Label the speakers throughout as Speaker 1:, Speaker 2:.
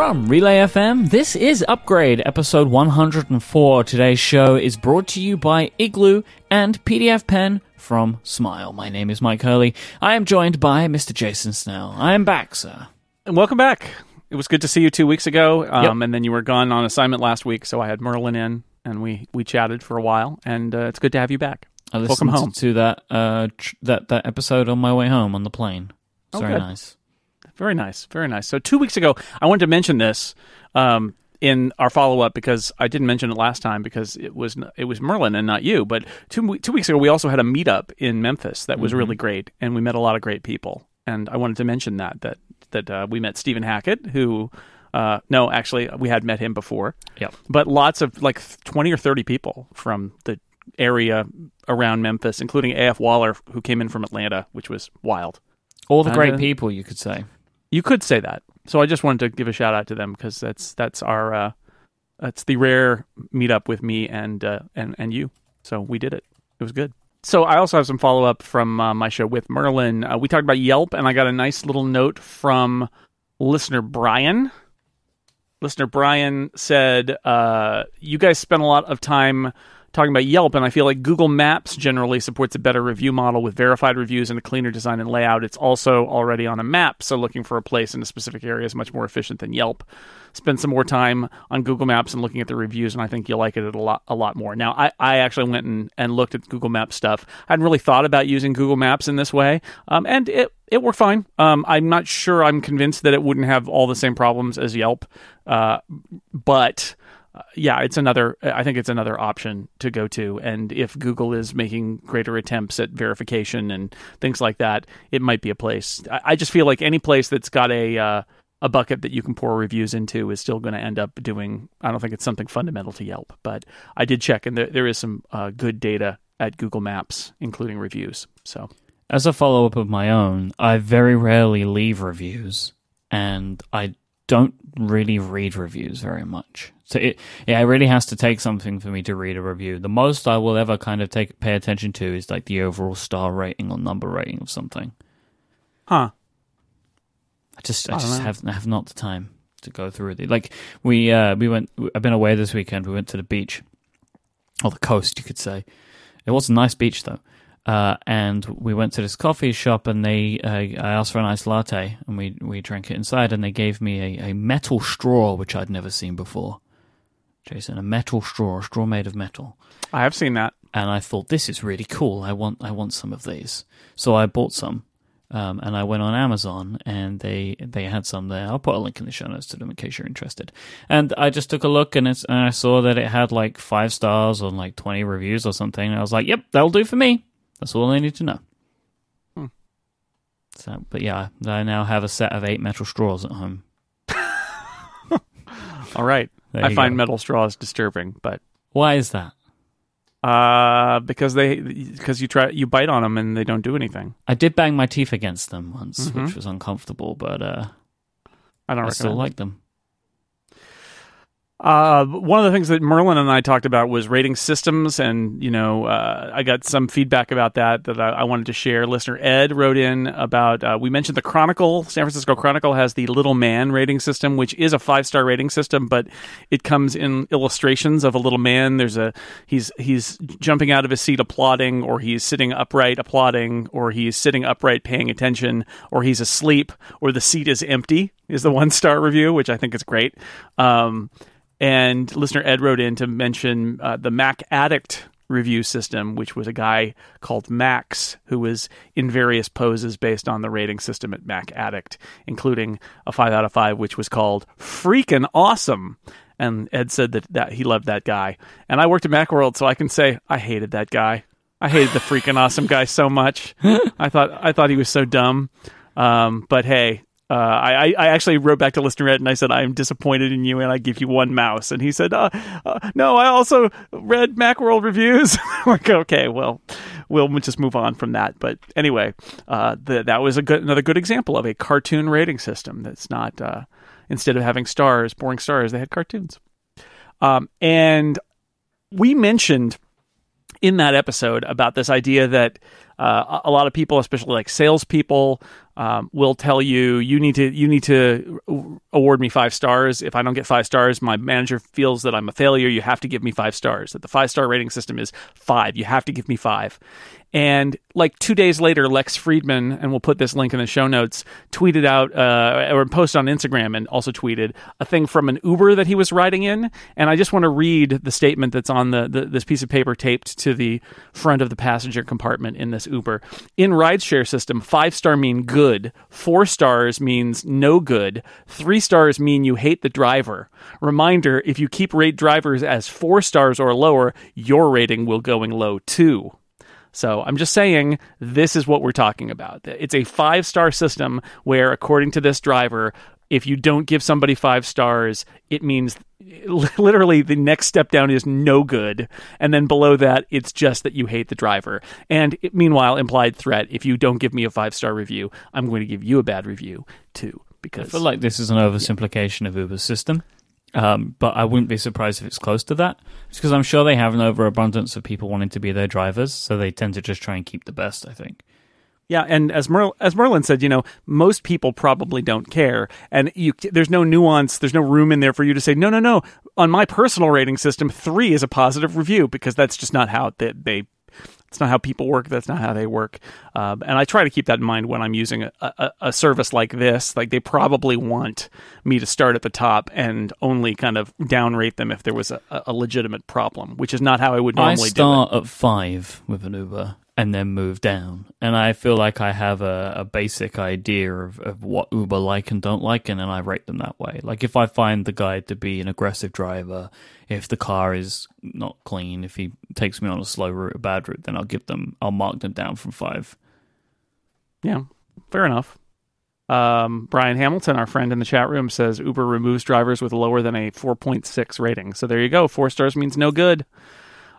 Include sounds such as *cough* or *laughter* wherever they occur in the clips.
Speaker 1: From Relay FM, this is Upgrade, episode 104. Today's show is brought to you by Igloo and PDFpen from Smile. My name is Myke Hurley. I am joined by Mr. Jason Snell. I am back, sir.
Speaker 2: And welcome back. It was good to see you two weeks ago, um,
Speaker 1: Yep.
Speaker 2: and then you were gone on assignment last week, so I had Merlin in, and we we chatted for a while, and uh, it's good to have you back.
Speaker 1: I listened
Speaker 2: Welcome home.
Speaker 1: to that uh, tr- that that episode on my way home on the plane. It's
Speaker 2: Oh,
Speaker 1: very
Speaker 2: good.
Speaker 1: nice.
Speaker 2: Very nice, very nice. So two weeks ago, I wanted to mention this um, in our follow up because I didn't mention it last time because it was it was Merlin and not you. But two two weeks ago, we also had a meetup in Memphis that was really great, and we met a lot of great people. And I wanted to mention that that that uh, we met Stephen Hackett, who uh, no, actually we had met him before.
Speaker 1: Yep.
Speaker 2: but lots of like 20 or 30 people from the area around Memphis, including AF Waller, who came in from Atlanta, which was wild.
Speaker 1: All the great
Speaker 2: Uh,
Speaker 1: people, you could say.
Speaker 2: You could say that. So I just wanted to give a shout out to them because that's that's our uh, that's the rare meetup with me and uh, and and you. So we did it. It was good. So I also have some follow up from uh, my show with Merlin. Uh, we talked about Yelp, and I got a nice little note from listener Brian. Listener Brian said, uh, "You guys spent a lot of time." Talking about Yelp, and I feel like Google Maps generally supports a better review model with verified reviews and a cleaner design and layout. It's also already on a map, so looking for a place in a specific area is much more efficient than Yelp. Spend some more time on Google Maps and looking at the reviews, and I think you'll like it a lot, a lot more. Now, I, I actually went and, and looked at Google Maps stuff. I hadn't really thought about using Google Maps in this way, um, and it it worked fine. Um, I'm not sure. I'm convinced that it wouldn't have all the same problems as Yelp, uh, but uh, yeah, it's another. I think it's another option to go to. And if Google is making greater attempts at verification and things like that, it might be a place. I, I just feel like any place that's got a uh, a bucket that you can pour reviews into is still going to end up doing. I don't think it's something fundamental to Yelp, but I did check, and there there is some uh, good data at Google Maps, including reviews. So
Speaker 1: As a follow up of my own, I very rarely leave reviews, and I don't really read reviews very much. So it, yeah, it really has to take something for me to read a review. The most I will ever kind of take pay attention to is like the overall star rating or number rating of something.
Speaker 2: huh.
Speaker 1: I just I,
Speaker 2: I
Speaker 1: just
Speaker 2: know.
Speaker 1: have have not the time to go through it. Like we uh we went. I've been away this weekend. We went to the beach, or the coast, you could say. It was a nice beach though. Uh, and we went to this coffee shop, and they uh, I asked for an nice latte, and we we drank it inside, and they gave me a, a metal straw which I'd never seen before. Jason, a metal straw, a straw made of metal
Speaker 2: I have seen that.
Speaker 1: and I thought this is really cool. I want I want some of these. So I bought some, um, and I went on Amazon, and they they had some there. I'll put a link in the show notes to them in case you're interested. And I just took a look, and it's and I saw that it had like five stars on like twenty reviews or something. And I was like, "Yep, that'll do for me. That's all I need to know."
Speaker 2: Hmm.
Speaker 1: So, but yeah, I now have a set of eight metal straws at home. *laughs*
Speaker 2: All right. I find
Speaker 1: go.
Speaker 2: metal straws disturbing, but
Speaker 1: Why is that?
Speaker 2: uh, because they because you try you bite on them and they don't do anything.
Speaker 1: I did bang my teeth against them once,
Speaker 2: Mhm.
Speaker 1: which was uncomfortable, but uh,
Speaker 2: I don't
Speaker 1: I still like them.
Speaker 2: Uh, one of the things that Merlin and I talked about was rating systems, and you know, uh, I got some feedback about that that I, I wanted to share. Listener Ed wrote in about uh, we mentioned the Chronicle, San Francisco Chronicle has the Little Man rating system, which is a five star rating system, but it comes in illustrations of a little man. There's a he's he's jumping out of his seat applauding, or he's sitting upright applauding, or he's sitting upright paying attention, or he's asleep, or the seat is empty. Is the *laughs* one star review, which I think is great. Um, and listener Ed wrote in to mention uh, the MacAddict review system, which was a guy called Max who was in various poses based on the rating system at MacAddict, including a five out of five, which was called "freaking awesome." And Ed said that, that he loved that guy. And I worked at Macworld, so I can say I hated that guy. I hated the freaking awesome guy so much. *laughs* I thought I thought he was so dumb. Um, but hey, uh, I, I actually wrote back to Listener Ed and I said, I am disappointed in you and I give you one mouse. And he said, uh, uh, No, I also read Macworld reviews. *laughs* Like, okay, well, we'll just move on from that. But anyway, uh, the, that was a good, another good example of a cartoon rating system that's not, uh, instead of having stars, boring stars, they had cartoons. Um, and we mentioned in that episode about this idea that uh, a lot of people, especially like salespeople, um, will tell you you need to you need to award me five stars. If I don't get five stars, my manager feels that I'm a failure. You have to give me five stars. That the five star rating system is five. You have to give me five. And like two days later, Lex Friedman, and we'll put this link in the show notes, tweeted out uh, or posted on Instagram and also tweeted a thing from an Uber that he was riding in. And I just want to read the statement that's on the, the this piece of paper taped to the front of the passenger compartment in this Uber. In rideshare system, five star mean good, four stars means no good, three stars mean you hate the driver. Reminder: if you keep rate drivers as four stars or lower, your rating will going low too. So I'm just saying this is what we're talking about. It's a five star system where, according to this driver, if you don't give somebody five stars, it means *laughs* literally the next step down is no good. And then below that, it's just that you hate the driver. And it, meanwhile, implied threat if you don't give me a five star review, I'm going to give you a bad review too. Because
Speaker 1: I feel like this is an oversimplification yeah. of Uber's system. Um, but I wouldn't be surprised if it's close to that. It's because I'm sure they have an overabundance of people wanting to be their drivers, so they tend to just try and keep the best. I think.
Speaker 2: Yeah, and as Mer- as Merlin said, you know, most people probably don't care, and you, there's no nuance, there's no room in there for you to say, no, no, no. On my personal rating system, three is a positive review because that's just not how they, they it's not how people work. That's not how they work. Um, and I try to keep that in mind when I'm using a, a, a, service like this. Like they probably want me to start at the top and only kind of downrate them if there was a, a legitimate problem, which is not how I would normally do.
Speaker 1: I start at five with an Uber and then move down. And I feel like I have a, a basic idea of, of what Uber like and don't like, and then I rate them that way. Like if I find the guy to be an aggressive driver, if the car is not clean, if he takes me on a slow route, a bad route, then I'll give them, I'll mark them down from five.
Speaker 2: Yeah, fair enough. Um, Brian Hamilton, our friend in the chat room, says Uber removes drivers with lower than a 4.6 rating. So there you go. Four stars means no good.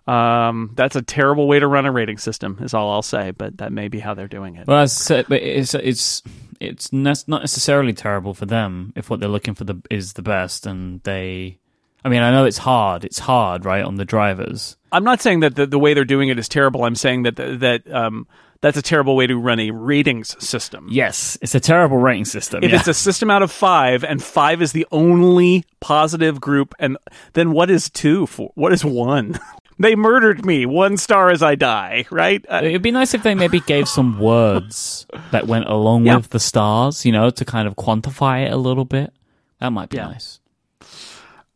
Speaker 2: Um, that's a terrible way to run a rating system, is all I'll say. But that may be how they're doing it.
Speaker 1: Well, it's it's it's not necessarily terrible for them if what they're looking for the is the best, and they. I mean, I know it's hard. It's hard, right, on the drivers.
Speaker 2: I'm not saying that the, the way they're doing it is terrible. I'm saying that the, that um, that's a terrible way to run a ratings system.
Speaker 1: Yes, it's a terrible rating system.
Speaker 2: If
Speaker 1: yeah.
Speaker 2: it's a system out of five and five is the only positive group, and then what is two for? What is one? *laughs* they murdered me. One star as I die. Right?
Speaker 1: Uh, It'd be nice if they maybe gave some *laughs* words that went along yeah. with the stars. You know, to kind of quantify it a little bit. That might be yeah. nice.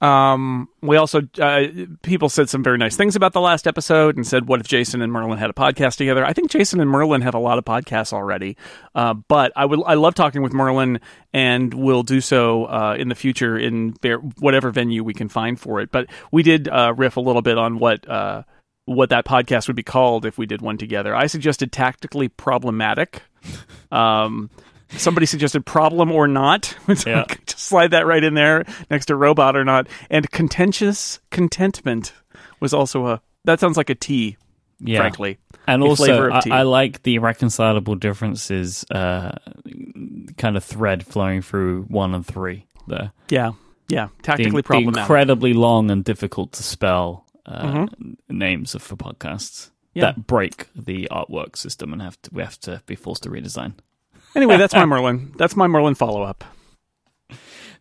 Speaker 2: Um, we also uh, people said some very nice things about the last episode and said, "What if Jason and Merlin had a podcast together?" I think Jason and Merlin have a lot of podcasts already, uh, but I would I love talking with Merlin, and we'll do so uh, in the future in whatever venue we can find for it. But we did uh, riff a little bit on what uh, what that podcast would be called if we did one together. I suggested tactically problematic. *laughs* Um, somebody suggested problem or not. *laughs* yeah. Just slide that right in there next to robot or not. And contentious contentment was also a that sounds like a T. Yeah. Frankly,
Speaker 1: and also I, I, like the reconcilable differences uh, kind of thread flowing through one and three there.
Speaker 2: Yeah, yeah, tactically
Speaker 1: the,
Speaker 2: problematic,
Speaker 1: the incredibly long and difficult to spell uh, mm-hmm. names of for podcasts yeah. that break the artwork system and have to we have to be forced to redesign.
Speaker 2: Anyway, that's my Merlin. That's my Merlin follow up.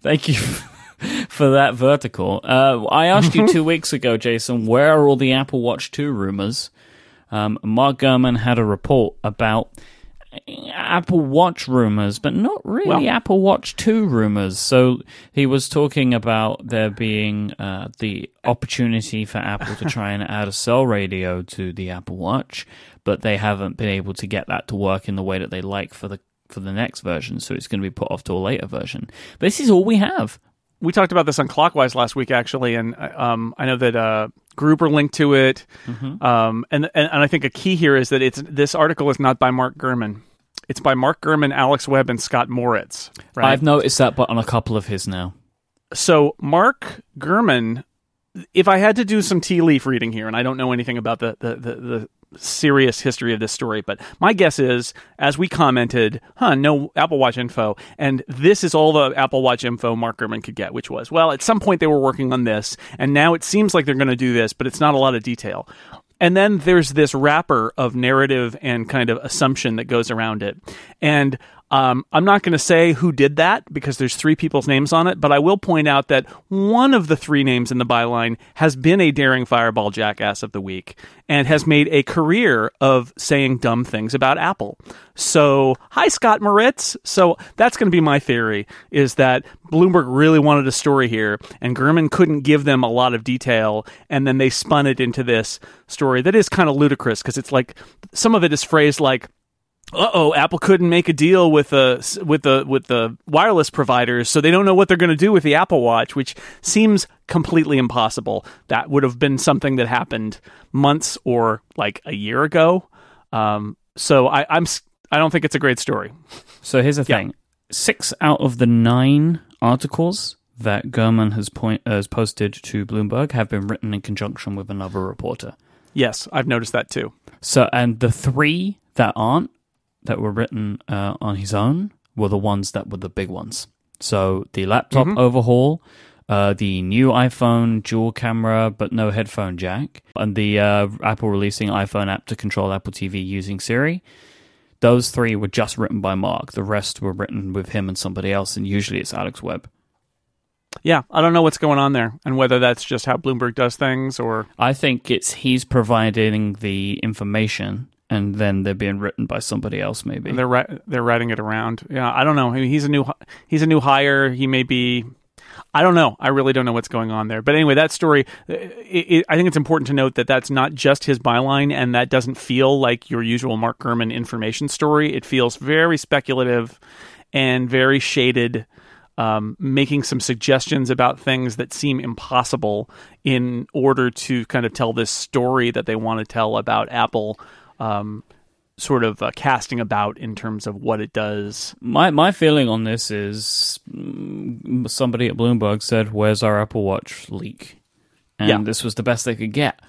Speaker 1: Thank you *laughs* for that vertical. Uh, I asked you *laughs* two weeks ago, Jason, where are all the Apple Watch 2 rumors? Um, Mark Gurman had a report about Apple Watch rumors, but not really well, Apple Watch 2 rumors. So he was talking about there being uh, the opportunity for Apple to try and *laughs* add a cell radio to the Apple Watch, but they haven't been able to get that to work in the way that they like for the for the next version, so it's going to be put off to a later version. But this is all we have.
Speaker 2: We talked about this on Clockwise last week, actually, and um, I know that uh, Gruber linked to it. Mm-hmm. Um, and, and and I think a key here is that it's this article is not by Mark Gurman. It's by Mark Gurman, Alex Webb, and Scott Moritz. Right?
Speaker 1: I've noticed that, but on a couple of his now.
Speaker 2: So Mark Gurman, if I had to do some tea leaf reading here, and I don't know anything about the the, the, the serious history of this story, but my guess is, as we commented, huh, no Apple Watch info. And this is all the Apple Watch info Mark Gurman could get, which was, well, at some point they were working on this, and now it seems like they're going to do this, but it's not a lot of detail. and then there's this wrapper of narrative and kind of assumption that goes around it. And um, I'm not going to say who did that because there's three people's names on it, but I will point out that one of the three names in the byline has been a daring fireball jackass of the week and has made a career of saying dumb things about Apple. So, hi, Scott Moritz. So, that's going to be my theory is that Bloomberg really wanted a story here, and Gurman couldn't give them a lot of detail, and then they spun it into this story that is kind of ludicrous because it's like some of it is phrased like, uh oh, Apple couldn't make a deal with the with the with the wireless providers, so they don't know what they're going to do with the Apple Watch, which seems completely impossible. That would have been something that happened months or like a year ago. Um, so I, I'm I don't think it's a great story.
Speaker 1: So here's the thing: six out of the nine articles that Gurman has point has posted to Bloomberg have been written in conjunction with another reporter.
Speaker 2: Yes, I've noticed that too.
Speaker 1: So, and the three that aren't that were written uh, on his own were the ones that were the big ones. So the laptop
Speaker 2: Mhm.
Speaker 1: overhaul, uh, the new iPhone dual camera but no headphone jack, and the uh, Apple releasing iPhone app to control Apple TV using Siri. Those three were just written by Mark. The rest were written with him and somebody else, and usually it's Alex Webb.
Speaker 2: Yeah, I don't know what's going on there, and whether that's just how Bloomberg does things, or
Speaker 1: I think it's he's providing the information, and then they're being written by somebody else, maybe.
Speaker 2: they're ri- they're writing it around. Yeah, I don't know. I mean, he's a new he's a new hire. He may be. I don't know. I really don't know what's going on there. But anyway, that story. It, it, I think it's important to note that that's not just his byline, and that doesn't feel like your usual Mark Gurman information story. It feels very speculative and very shaded. Um, making some suggestions about things that seem impossible in order to kind of tell this story that they want to tell about Apple, um, sort of uh, casting about in terms of what it does.
Speaker 1: My my feeling on this is mm, somebody at Bloomberg said, "Where's our Apple Watch leak?" And
Speaker 2: Yeah.
Speaker 1: this was the best they could get.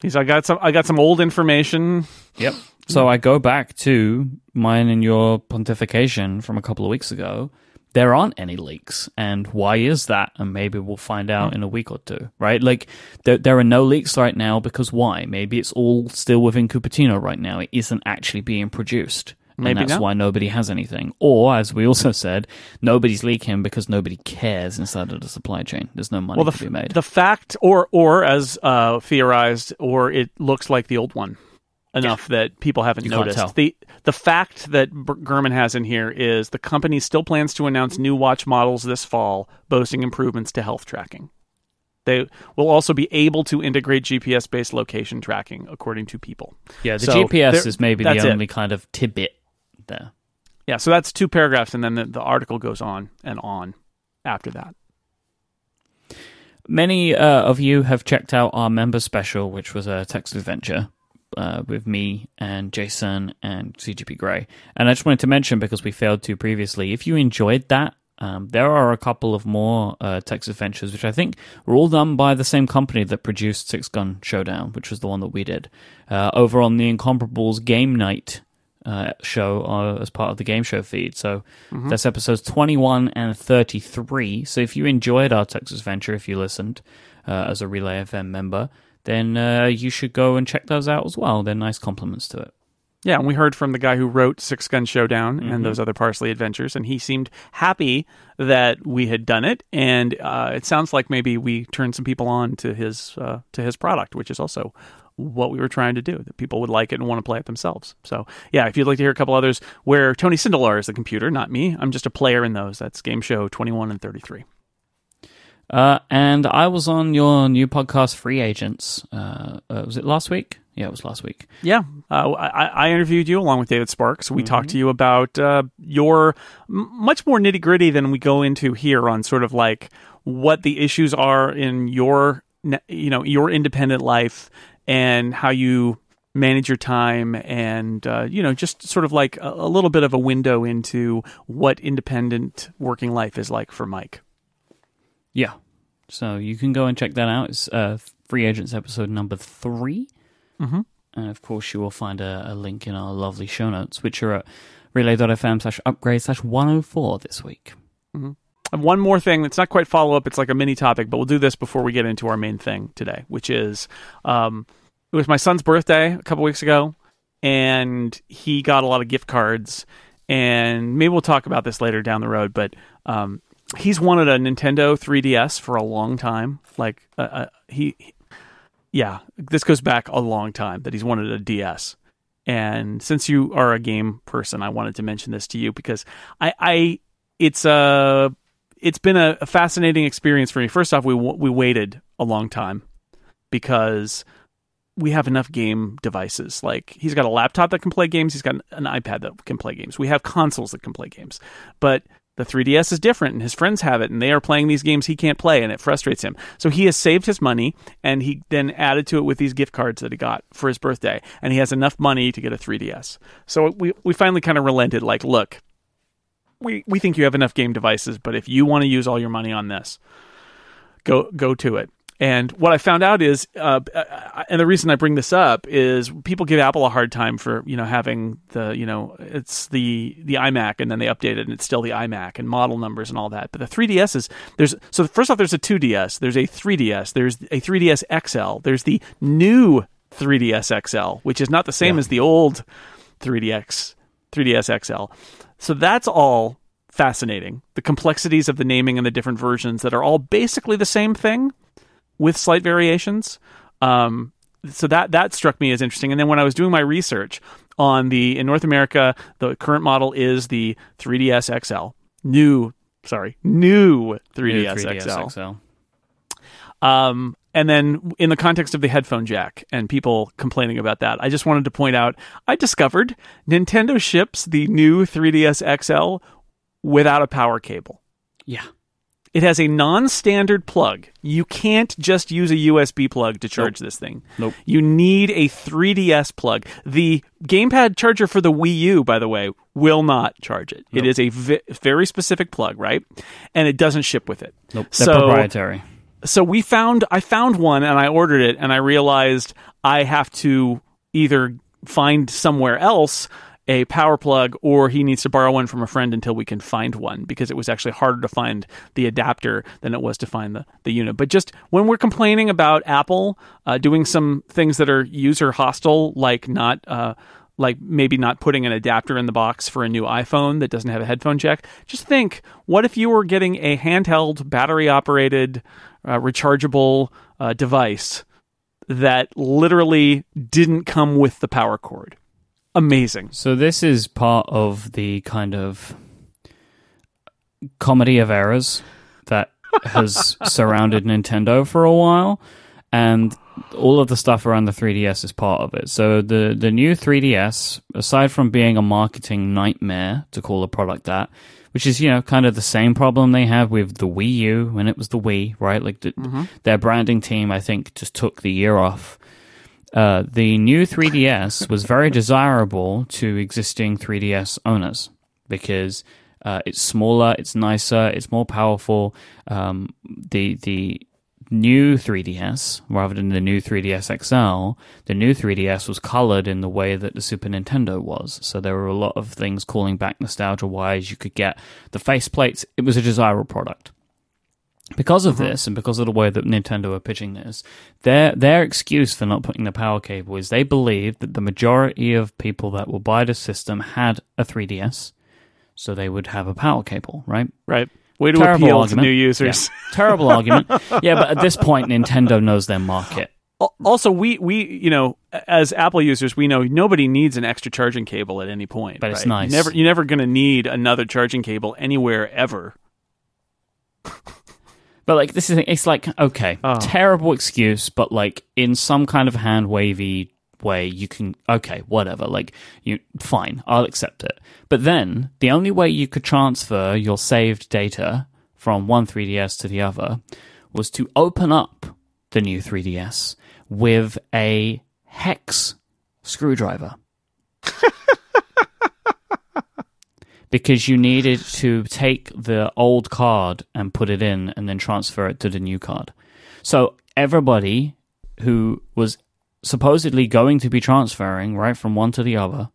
Speaker 2: He's, I got some, I got some old information.
Speaker 1: Yep. So I go back to mine and your pontification from a couple of weeks ago. There aren't any leaks, and why is that? And maybe we'll find out in a week or two, right? Like there, there are no leaks right now because why? Maybe it's all still within Cupertino right now. It isn't actually being produced.
Speaker 2: Maybe
Speaker 1: and that's
Speaker 2: not.
Speaker 1: why nobody has anything. Or, as we also said, nobody's leaking because nobody cares inside of the supply chain. There's no money
Speaker 2: Well, the,
Speaker 1: to be made.
Speaker 2: the fact, or or as uh, theorized, or it looks like the old one enough that people haven't
Speaker 1: You
Speaker 2: noticed. The the fact that Gurman has in here is the company still plans to announce new watch models this fall, boasting improvements to health tracking. They will also be able to integrate GPS based location tracking, according to people.
Speaker 1: yeah, the
Speaker 2: so
Speaker 1: GPS is maybe the
Speaker 2: it.
Speaker 1: only kind of tidbit there.
Speaker 2: Yeah, so that's two paragraphs, and then the, the article goes on and on after that.
Speaker 1: Many uh, of you have checked out our member special, which was a text adventure uh, with me and Jason and CGP Grey. And I just wanted to mention because we failed to previously, if you enjoyed that, um, there are a couple of more uh, text adventures, which I think were all done by the same company that produced Six Gun Showdown, which was the one that we did, uh, over on the Incomparables Game Night uh, show uh, as part of the game show feed. So that's episodes 21 and 33. So if you enjoyed our text adventure, if you listened uh, as a Relay FM member, then uh, you should go and check those out as well. They're nice compliments to it.
Speaker 2: Yeah, and we heard from the guy who wrote Six Gun Showdown
Speaker 1: Mm-hmm.
Speaker 2: and those other Parsely adventures, and he seemed happy that we had done it. And uh, it sounds like maybe we turned some people on to his uh, to his product, which is also what we were trying to do. That people would like it and want to play it themselves. So yeah, if you'd like to hear a couple others where Tony Sindelar is the computer, not me, I'm just a player in those. That's Game Show 21 and 33.
Speaker 1: Uh, and I was on your new podcast, Free Agents. Uh, uh, was it last week? Yeah, it was last week.
Speaker 2: Yeah, uh, I, I interviewed you along with David Sparks. We talked to you about uh, your much more nitty gritty than we go into here on sort of like what the issues are in your you know your independent life and how you manage your time and uh, you know just sort of like a, a little bit of a window into what independent working life is like for Myke.
Speaker 1: Yeah. So you can go and check that out. It's uh, Free Agents episode number 3
Speaker 2: Mm-hmm.
Speaker 1: And of course, you will find a, a link in our lovely show notes, which are at relay.fm slash upgrade slash 104 this week.
Speaker 2: And one more thing that's not quite follow up, it's like a mini topic, but we'll do this before we get into our main thing today, which is um, it was my son's birthday a couple weeks ago, and he got a lot of gift cards. And maybe we'll talk about this later down the road, but um, he's wanted a Nintendo 3DS for a long time. Like uh, uh, he, yeah, this goes back a long time that he's wanted a DS. And since you are a game person, I wanted to mention this to you because I, I it's a it's been a, a fascinating experience for me. First off, we we waited a long time because we have enough game devices. Like he's got a laptop that can play games, he's got an iPad that can play games. We have consoles that can play games. But the 3DS is different and his friends have it and they are playing these games he can't play and it frustrates him. So he has saved his money and he then added to it with these gift cards that he got for his birthday and he has enough money to get a 3DS. So we we finally kind of relented like, look, we we think you have enough game devices, but if you want to use all your money on this, go go to it. And what I found out is, uh, uh, and the reason I bring this up is people give Apple a hard time for you know having the you know it's the the iMac and then they update it and it's still the iMac and model numbers and all that. But the 3DS is there's so first off there's a 2DS, there's a 3DS, there's a 3DS XL, there's the new 3DS XL, which is not the same
Speaker 1: Yeah.
Speaker 2: as the old 3DX 3DS XL. So that's all fascinating. The complexities of the naming and the different versions that are all basically the same thing with slight variations. Um, so that that struck me as interesting. And then when I was doing my research on the in North America, the current model is the 3DS XL, new sorry, new 3DS,
Speaker 1: New
Speaker 2: XL.
Speaker 1: XL.
Speaker 2: Um, and then in the context of the headphone jack and people complaining about that, I just wanted to point out I discovered Nintendo ships the new 3DS XL without a power cable.
Speaker 1: Yeah.
Speaker 2: It has a non-standard plug. You can't just use a USB plug to charge this thing.
Speaker 1: Nope.
Speaker 2: You need a 3DS plug. The gamepad charger for the Wii U, by the way, will not charge it. It is a vi- very specific plug, right? And it doesn't ship with it.
Speaker 1: Nope. They're
Speaker 2: So-
Speaker 1: proprietary.
Speaker 2: so we found I found one and I ordered it and I realized I have to either find somewhere else a power plug or he needs to borrow one from a friend until we can find one because it was actually harder to find the adapter than it was to find the, the unit. But just when we're complaining about Apple uh, doing some things that are user hostile, like not uh, like maybe not putting an adapter in the box for a new iPhone that doesn't have a headphone jack. Just think, what if you were getting a handheld, battery operated, uh, rechargeable uh, device that literally didn't come with the power cord? Amazing.
Speaker 1: So this is part of the kind of comedy of errors that has *laughs* surrounded Nintendo for a while, and all of the stuff around the 3DS is part of it. So the the new 3DS, aside from being a marketing nightmare to call a product that, which is you know kind of the same problem they have with the Wii U when it was the Wii, right? Like the, mm-hmm. their branding team, I think, just took the year off. Uh, the new 3DS was very desirable to existing 3DS owners because uh, it's smaller, it's nicer, it's more powerful. Um, the the new 3DS rather than the new 3DS XL, the new 3DS was colored in the way that the Super Nintendo was. So there were a lot of things calling back nostalgia wise. You could get the faceplates. It was a desirable product. Because of mm-hmm. this, and because of the way that Nintendo are pitching this, their their excuse for not putting the power cable is they believe that the majority of people that will buy the system had a 3DS, so they would have a power cable, right?
Speaker 2: Right. Way to
Speaker 1: Terrible
Speaker 2: appeal
Speaker 1: argument.
Speaker 2: to new users.
Speaker 1: Yeah. *laughs* Terrible argument. *laughs* Yeah, but at this point, Nintendo knows their market.
Speaker 2: Also, we we you know as Apple users, we know nobody needs an extra charging cable at any point.
Speaker 1: But it's nice.
Speaker 2: You never you're never going to need another charging cable anywhere ever.
Speaker 1: But like this is it's like okay,
Speaker 2: Oh.
Speaker 1: terrible excuse, but like in some kind of hand wavy way you can okay, whatever. Like you fine, I'll accept it. But then the only way you could transfer your saved data from one 3DS to the other was to open up the new 3DS with a hex screwdriver. *laughs* because you needed to take the old card and put it in and then transfer it to the new card. So everybody who was supposedly going to be transferring right from one to the other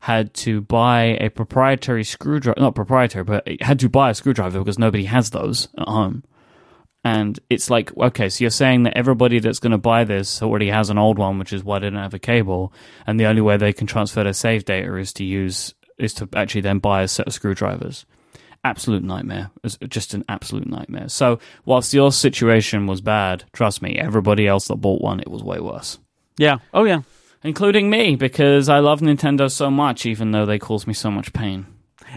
Speaker 1: had to buy a proprietary screwdriver, not proprietary, but had to buy a screwdriver because nobody has those at home. And it's like, okay, so you're saying that everybody that's going to buy this already has an old one, which is why they don't have a cable, and the only way they can transfer their save data is to use is to actually then buy a set of screwdrivers. Absolute nightmare. It's just an absolute nightmare. So whilst your situation was bad, trust me, everybody else that bought one, it was way worse
Speaker 2: Yeah. Oh yeah.
Speaker 1: including me because I love Nintendo so much, even though they cause me so much pain.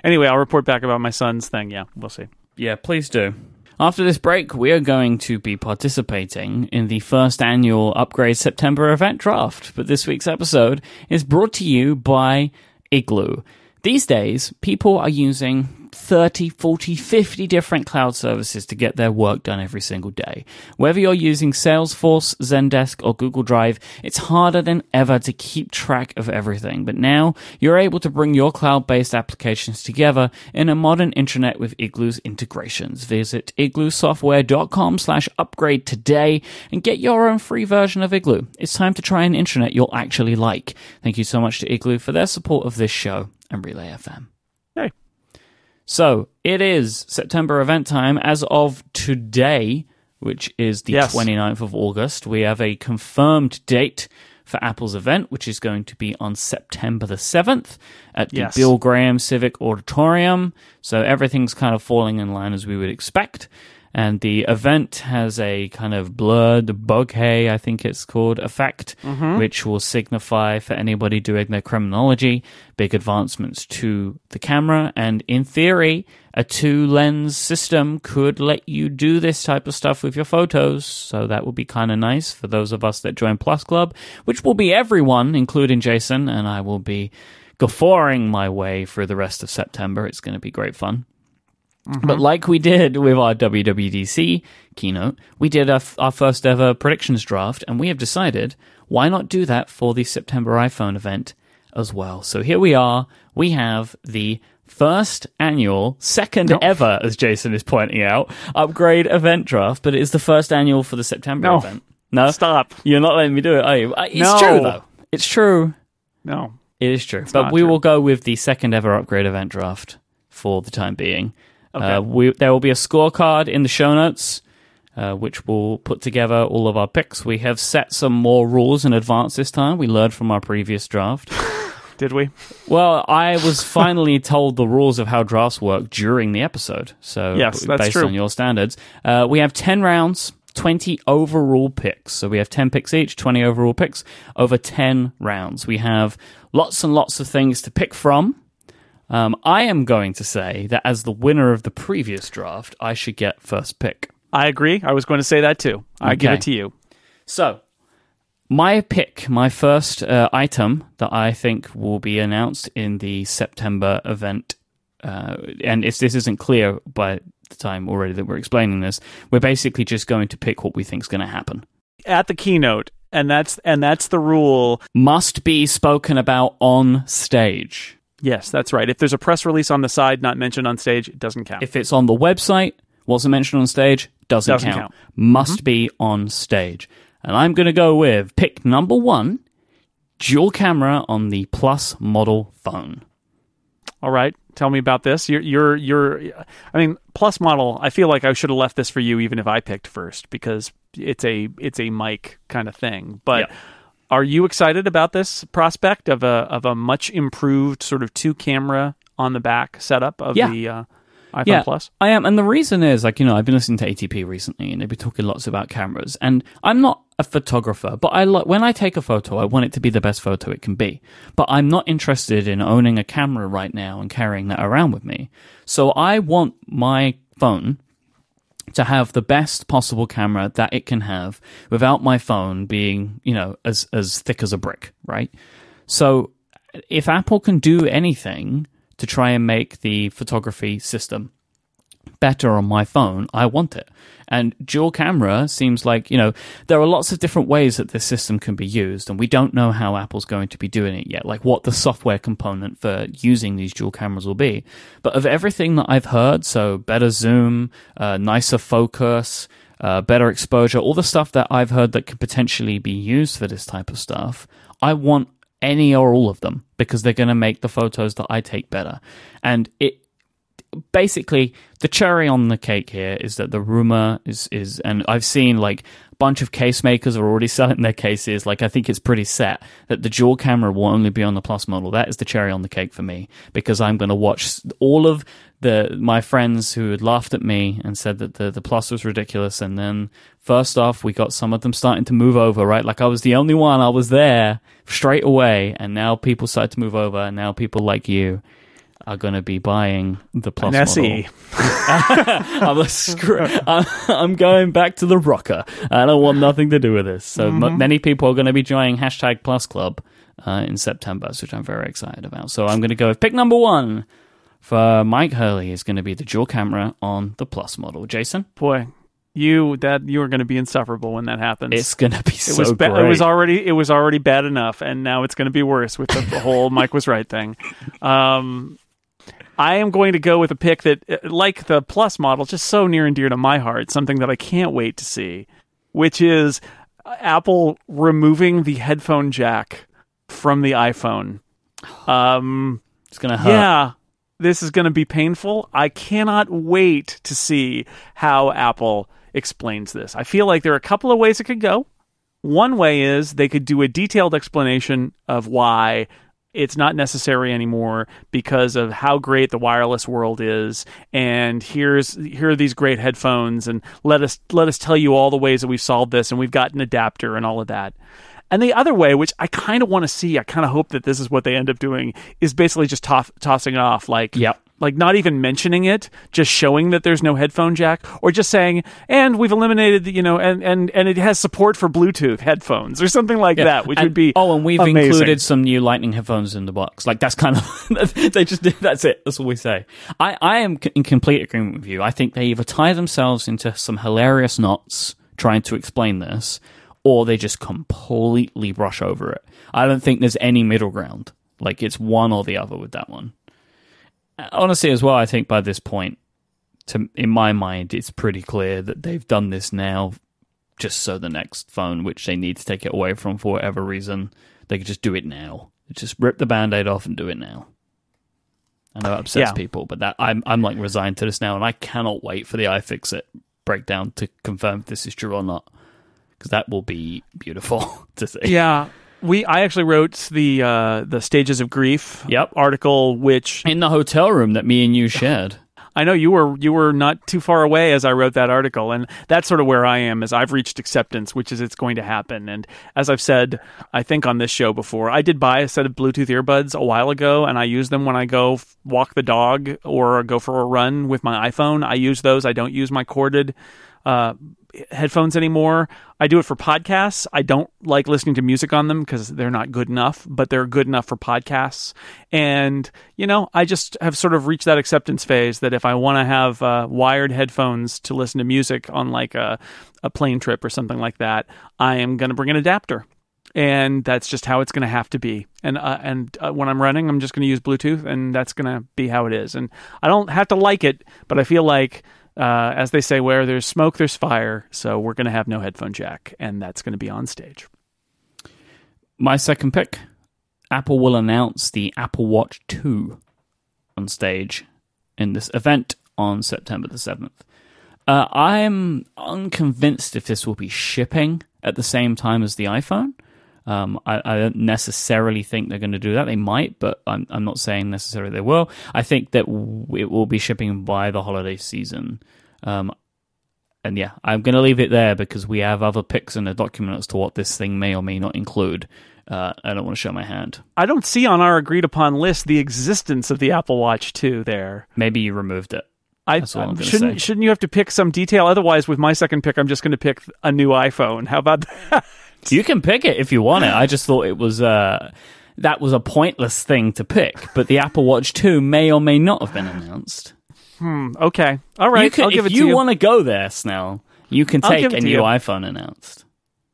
Speaker 2: Anyway, I'll report back about my son's thing. Yeah, we'll see.
Speaker 1: Yeah, please do. After this break, we are going to be participating in the first annual Upgrade September event draft. But this week's episode is brought to you by Igloo. These days, people are using 30, 40, 50 different cloud services to get their work done every single day. Whether you're using Salesforce, Zendesk, or Google Drive, it's harder than ever to keep track of everything. But now you're able to bring your cloud based applications together in a modern intranet with Igloo's integrations. Visit igloosoftware.com slash upgrade today and get your own free version of Igloo. It's time to try an intranet you'll actually like. Thank you so much to Igloo for their support of this show and Relay FM.
Speaker 2: Hey.
Speaker 1: So it is September event time as of today, which is the
Speaker 2: Yes.
Speaker 1: 29th of August. We have a confirmed date for Apple's event, which is going to be on September the 7th at the
Speaker 2: Yes.
Speaker 1: Bill Graham Civic Auditorium. So everything's kind of falling in line as we would expect. And the event has a kind of blurred bokeh, I think it's called, effect, mm-hmm. which will signify for anybody doing their kremlinology big advancements to the camera. And in theory, a two lens system could let you do this type of stuff with your photos. So that would be kind of nice for those of us that join Plus Club, which will be everyone, including Jason. And I will be guffawing my way through the rest of September. It's going to be great fun. But like we did with our WWDC keynote, we did our, our first ever predictions draft, and we have decided why not do that for the September iPhone event as well. So here we are. We have the first annual, second ever, as Jason is pointing out, upgrade event draft, but it is the first annual for the September
Speaker 2: No.
Speaker 1: event. No,
Speaker 2: Stop.
Speaker 1: You're not letting me do it, are you? Uh, It's
Speaker 2: No.
Speaker 1: true though. It's true.
Speaker 2: No.
Speaker 1: It is true. but we
Speaker 2: true.
Speaker 1: will go with the second ever upgrade event draft for the time being.
Speaker 2: Okay.
Speaker 1: Uh, we, there will be a scorecard in the show notes, uh, which will put together all of our picks. We have set some more rules in advance this time. We learned from our previous draft. *laughs*
Speaker 2: Did we?
Speaker 1: well, I was *laughs* finally told the rules of how drafts work during the episode. So,
Speaker 2: Yes,
Speaker 1: b-
Speaker 2: that's
Speaker 1: based
Speaker 2: true.
Speaker 1: on your standards, uh, we have 10 rounds. 20 overall picks. So we have 10 picks each, 20 overall picks over 10 rounds. We have lots and lots of things to pick from. Um, I am going to say that as the winner of the previous draft, I should get first pick.
Speaker 2: I agree. I was going to say that too. I give it to you.
Speaker 1: So, my pick, my first uh, item that I think will be announced in the September event, uh, and if this isn't clear by the time already that we're explaining this, we're basically just going to pick what we think is going to happen.
Speaker 2: At the keynote, and that's and that's the rule.
Speaker 1: Must be spoken about on stage.
Speaker 2: Yes, that's right. If there's a press release on the side not mentioned on stage, it doesn't count.
Speaker 1: If it's on the website, wasn't mentioned on stage, doesn't,
Speaker 2: Doesn't
Speaker 1: count.
Speaker 2: count. Mm-hmm.
Speaker 1: Must be on stage. And I'm going to go with pick number one dual camera on the Plus model phone.
Speaker 2: All right, tell me about this. You're you're you're. I mean, plus model. I feel like I should have left this for you, even if I picked first, because it's a it's a Myke kind of thing. But
Speaker 1: Yeah.
Speaker 2: Are you excited about this prospect of a of a much improved sort of two camera on the back setup of
Speaker 1: Yeah.
Speaker 2: the uh, iPhone
Speaker 1: yeah,
Speaker 2: Plus?
Speaker 1: I am, and the reason is like you know I've been listening to ATP recently, and they've been talking lots about cameras. And I'm not a photographer, but I like when I take a photo, I want it to be the best photo it can be. But I'm not interested in owning a camera right now and carrying that around with me. So I want my phone to have the best possible camera that it can have without my phone being, you know, as as thick as a brick, right? So if Apple can do anything to try and make the photography system better on my phone, I want it. And dual camera seems like, you know, there are lots of different ways that this system can be used, and we don't know how Apple's going to be doing it yet, like what the software component for using these dual cameras will be. But of everything that I've heard, so better zoom, uh, nicer focus, uh, better exposure, all the stuff that I've heard that could potentially be used for this type of stuff, I want any or all of them because they're going to make the photos that I take better. And it basically the cherry on the cake here is that the rumor is is and I've seen like a bunch of case makers are already *laughs* selling their cases. Like I think it's pretty set that the dual camera will only be on the plus model. That is the cherry on the cake for me because I'm going to watch all of the my friends who had laughed at me and said that the the plus was ridiculous. And then first off we got some of them starting to move over right? Like I was the only one. I was there straight away. And now people started to move over. And now people like you are going to be buying the plus
Speaker 2: An
Speaker 1: model.
Speaker 2: SE. *laughs*
Speaker 1: I'm, a screw- *laughs* I'm going back to the rocker. I don't want nothing to do with this. So m- many people are going to be joining hashtag Plus Club uh, in September, which I'm very excited about. So I'm going to go with pick number one for Myke Hurley is going to be the dual camera on the Plus model. Jason,
Speaker 2: Boy, you that you are going to be insufferable when that happens.
Speaker 1: it's going to be
Speaker 2: it
Speaker 1: so
Speaker 2: was ba-
Speaker 1: great.
Speaker 2: it was already it was already bad enough, and now it's going to be worse with the, the whole Mike was right thing. *laughs* Um, I am going to go with a pick that, uh, like the Plus model, just so near and dear to my heart. Something that I can't wait to see, which is Apple removing the headphone jack from the iPhone. Um,
Speaker 1: it's going to hurt.
Speaker 2: yeah, this is going to be painful. I cannot wait to see how Apple explains this. I feel like there are a couple of ways it could go. One way is they could do a detailed explanation of why it's not necessary anymore because of how great the wireless world is and here's here are these great headphones and let us let us tell you all the ways that we've solved this and we've got an adapter and all of that. And the other way, which I kind of want to see, I kind of hope that this is what they end up doing, is basically just toss, tossing it off, like
Speaker 1: Yep.
Speaker 2: Like not even mentioning it, just showing that there's no headphone jack, or just saying, and we've eliminated, the, you know, and and and it has support for Bluetooth headphones or something like that, which
Speaker 1: And-
Speaker 2: would be
Speaker 1: oh, and we've
Speaker 2: amazing.
Speaker 1: included some new Lightning headphones in the box. Like that's kind of *laughs* they just did. That's it. That's all we say. I I am in complete agreement with you. I think they either tie themselves into some hilarious knots trying to explain this, or they just completely brush over it. I don't think there's any middle ground. Like it's one or the other with that one. Honestly, as well, I think by this point, to in my mind, it's pretty clear that they've done this now just so the next phone, which they need to take it away from for whatever reason, they could just do it now. Just rip the band-aid off and do it now. I know it upsets
Speaker 2: Yeah.
Speaker 1: people, but that I'm I'm like resigned to this now, and I cannot wait for the iFixit breakdown to confirm if this is true or not, because that will be beautiful *laughs* to see.
Speaker 2: Yeah, we I actually wrote the uh, the stages of grief
Speaker 1: Yep.
Speaker 2: article, which
Speaker 1: In the hotel room that me and you *laughs* shared.
Speaker 2: I know you were you were not too far away as I wrote that article, and that's sort of where I am. Is I've reached acceptance, which is it's going to happen. And as I've said, I think on this show before, I did buy a set of Bluetooth earbuds a while ago, and I use them when I go f- walk the dog or go for a run with my iPhone. I use those. I don't use my corded. Uh, headphones anymore. I do it for podcasts. I don't like listening to music on them because they're not good enough, but they're good enough for podcasts. And, you know, I just have sort of reached that acceptance phase that if I want to have uh, wired headphones to listen to music on like a, a plane trip or something like that, I am going to bring an adapter. And that's just how it's going to have to be. And uh, and uh, when I'm running, I'm just going to use Bluetooth, and that's going to be how it is. And I don't have to like it, but I feel like uh, as they say, where there's smoke, there's fire. So we're going to have no headphone jack, and that's going to be on stage.
Speaker 1: My second pick Apple will announce the Apple Watch 2 on stage in this event on September the 7th. Uh, I'm unconvinced if this will be shipping at the same time as the iPhone. Um, I, I don't necessarily think they're going to do that. They might, but I'm, I'm not saying necessarily they will. I think that w- it will be shipping by the holiday season. Um, and yeah, I'm going to leave it there because we have other picks in the document as to what this thing may or may not include. Uh, I don't want to show my hand.
Speaker 2: I don't see on our agreed upon list the existence of the Apple Watch 2 there.
Speaker 1: Maybe you removed it.
Speaker 2: I
Speaker 1: That's all I'm
Speaker 2: shouldn't
Speaker 1: say.
Speaker 2: shouldn't you have to pick some detail? Otherwise, with my second pick, I'm just going to pick a new iPhone. How about that? *laughs*
Speaker 1: You can pick it if you want it. I just thought it was uh, that was a pointless thing to pick. But the Apple Watch 2 may or may not have been announced.
Speaker 2: Hmm, okay, all right.
Speaker 1: you can,
Speaker 2: I'll give
Speaker 1: if
Speaker 2: it
Speaker 1: you,
Speaker 2: to you.
Speaker 1: want to go there, Snell, you can
Speaker 2: I'll
Speaker 1: take
Speaker 2: give it
Speaker 1: a
Speaker 2: to
Speaker 1: new
Speaker 2: you.
Speaker 1: iPhone announced.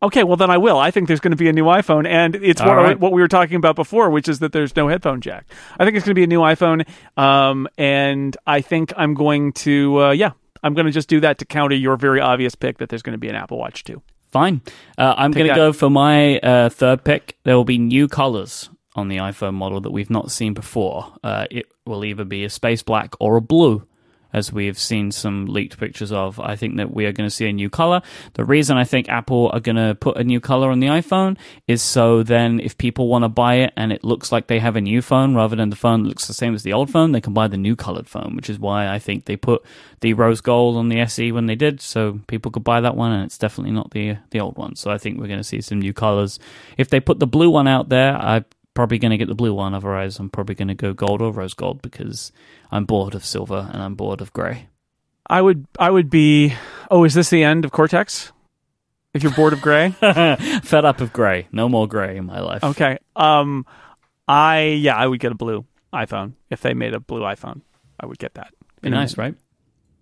Speaker 2: Okay, well then I will. I think there's going to be a new iPhone, and it's what,
Speaker 1: right.
Speaker 2: what we were talking about before, which is that there's no headphone jack. I think it's going to be a new iPhone, um, and I think I'm going to, uh, yeah, I'm going to just do that to counter your very obvious pick that there's going to be an Apple Watch too.
Speaker 1: Fine. Uh, I'm going to go for my uh, third pick. There will be new colors on the iPhone model that we've not seen before. Uh, it will either be a space black or a blue. As we've seen some leaked pictures of. I think that we are going to see a new color. The reason I think Apple are going to put a new color on the iPhone is so then if people want to buy it and it looks like they have a new phone rather than the phone looks the same as the old phone, they can buy the new colored phone, which is why I think they put the rose gold on the SE when they did, so people could buy that one, and it's definitely not the the old one. So I think we're going to see some new colors. If they put the blue one out there, I probably going to get the blue one. Otherwise, I'm probably going to go gold or rose gold because I'm bored of silver and I'm bored of gray.
Speaker 2: I would I would be. Oh, is this the end of Cortex? If you're bored of gray, *laughs*
Speaker 1: fed up of gray, no more gray in my life.
Speaker 2: Okay. Um, I yeah, I would get a blue iPhone if they made a blue iPhone. I would get that.
Speaker 1: Be nice, right?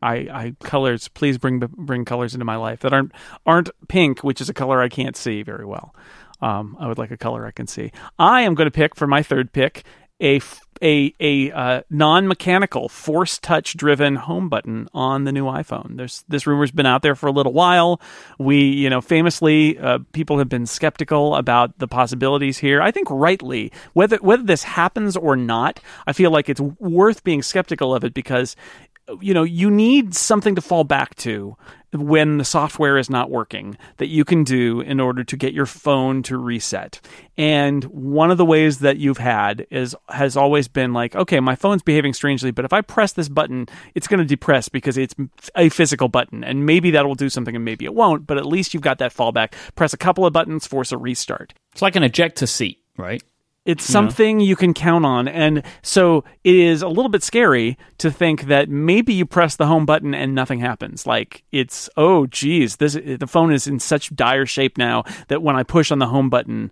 Speaker 2: I, I colors. Please bring bring colors into my life that aren't aren't pink, which is a color I can't see very well. Um, I would like a color I can see. I am going to pick for my third pick a a a uh, non-mechanical force touch driven home button on the new iPhone. There's this rumor's been out there for a little while. We, you know, famously uh, people have been skeptical about the possibilities here. I think rightly, whether whether this happens or not, I feel like it's worth being skeptical of it because you know you need something to fall back to when the software is not working that you can do in order to get your phone to reset. And one of the ways that you've had is has always been like, okay, my phone's behaving strangely, but if I press this button, it's going to depress because it's a physical button, and maybe that will do something, and maybe it won't. But at least you've got that fallback. Press a couple of buttons, force a restart.
Speaker 1: It's like an ejector seat, right?
Speaker 2: It's something you can count on. And so it is a little bit scary to think that maybe you press the home button and nothing happens. Like it's, oh, geez, this, the phone is in such dire shape now that when I push on the home button,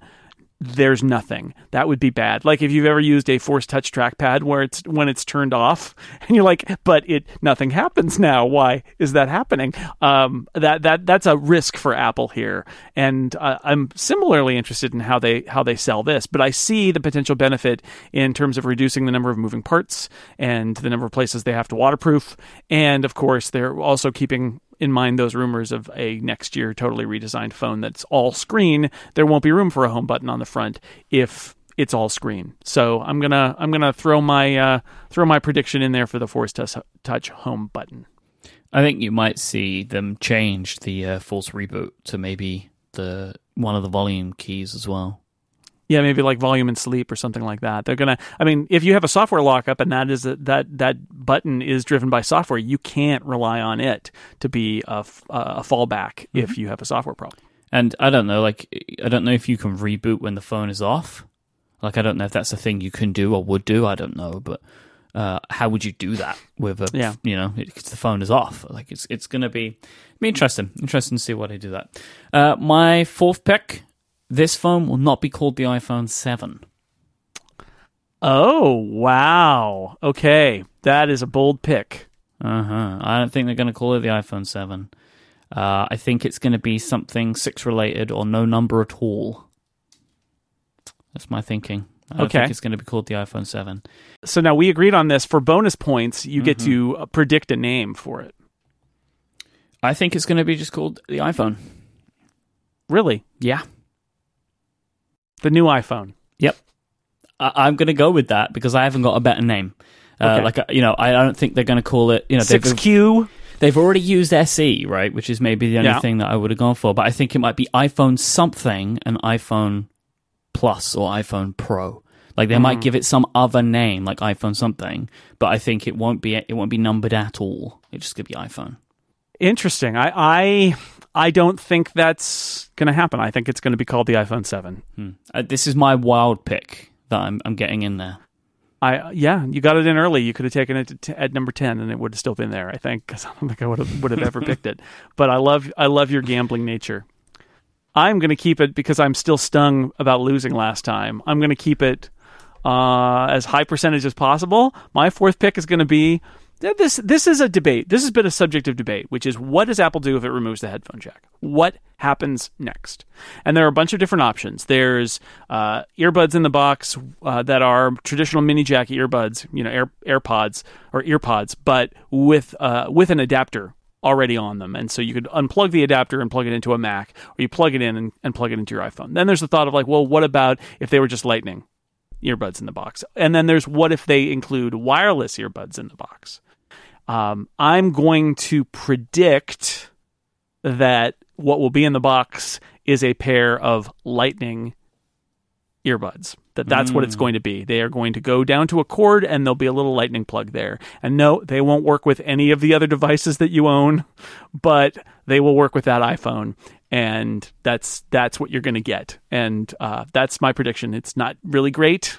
Speaker 2: there's nothing. That would be bad. Like if you've ever used a force touch trackpad where it's when it's turned off *laughs* and you're like, but it nothing happens now. Why is that happening? Um, that that that's a risk for Apple here, and uh, I'm similarly interested in how they how they sell this. But I see the potential benefit in terms of reducing the number of moving parts and the number of places they have to waterproof, and of course they're also keeping in mind those rumors of a next year totally redesigned phone that's all screen, there won't be room for a home button on the front if it's all screen. So I'm gonna I'm gonna throw my uh, throw my prediction in there for the Force Touch home button.
Speaker 1: I think you might see them change the uh, Force reboot to maybe the one of the volume keys as well.
Speaker 2: Yeah, maybe like volume and sleep or something like that. They're gonna. I mean, if you have a software lockup and that is a, that that button is driven by software, you can't rely on it to be a, a fallback mm-hmm. if you have a software problem.
Speaker 1: And I don't know, like I don't know if you can reboot when the phone is off. Like I don't know if that's a thing you can do or would do. I don't know, but uh, how would you do that with a yeah. you know because the phone is off? Like it's it's gonna be be interesting. Interesting to see what they do that. Uh, my fourth pick this phone will not be called the iPhone 7.
Speaker 2: Oh, wow. Okay. That is a bold pick.
Speaker 1: Uh huh. I don't think they're going to call it the iPhone 7. Uh, I think it's going to be something 6 related or no number at all. That's my thinking. I okay. think it's going to be called the iPhone 7.
Speaker 2: So now we agreed on this. For bonus points, you mm-hmm. get to uh, predict a name for it.
Speaker 1: I think it's going to be just called the iPhone.
Speaker 2: Really?
Speaker 1: Yeah.
Speaker 2: The new iPhone.
Speaker 1: Yep. I- am going to go with that because I haven't got a better name. Uh, okay. Like uh, you know, I don't think they're going to call it. You know,
Speaker 2: six Q.
Speaker 1: They've already used SE, right? Which is maybe the only yeah. thing that I would have gone for. But I think it might be iPhone something and iPhone Plus or iPhone Pro. Like they mm. might give it some other name, like iPhone something. But I think it won't be it won't be numbered at all. It's just gonna be iPhone.
Speaker 2: Interesting. I I I don't think that's going to happen. I think it's going to be called the iPhone 7.
Speaker 1: Hmm. Uh, this is my wild pick that I'm, I'm getting in there.
Speaker 2: I yeah, you got it in early. You could have taken it t- at number ten, and it would have still been there. I think because *laughs* I don't think I would have would have ever picked it. But I love I love your gambling nature. I'm going to keep it because I'm still stung about losing last time. I'm going to keep it uh, as high percentage as possible. My fourth pick is going to be this this is a debate. This has been a subject of debate, which is what does Apple do if it removes the headphone jack? What happens next? And there are a bunch of different options. There's uh, earbuds in the box uh, that are traditional mini jack earbuds, you know, Air, AirPods or EarPods, but with uh, with an adapter already on them. And so you could unplug the adapter and plug it into a Mac, or you plug it in and, and plug it into your iPhone. Then there's the thought of like, well, what about if they were just Lightning? earbuds in the box. And then there's what if they include wireless earbuds in the box? Um, I'm going to predict that what will be in the box is a pair of lightning earbuds that that's what it's
Speaker 1: Mm.
Speaker 2: going to be. They are going to go down to a cord and there'll be a little lightning plug there. And no they won't work with any of the other devices that you own but they will work with that iphone and that's that's what you're going to get. And uh, that's my prediction. It's not really great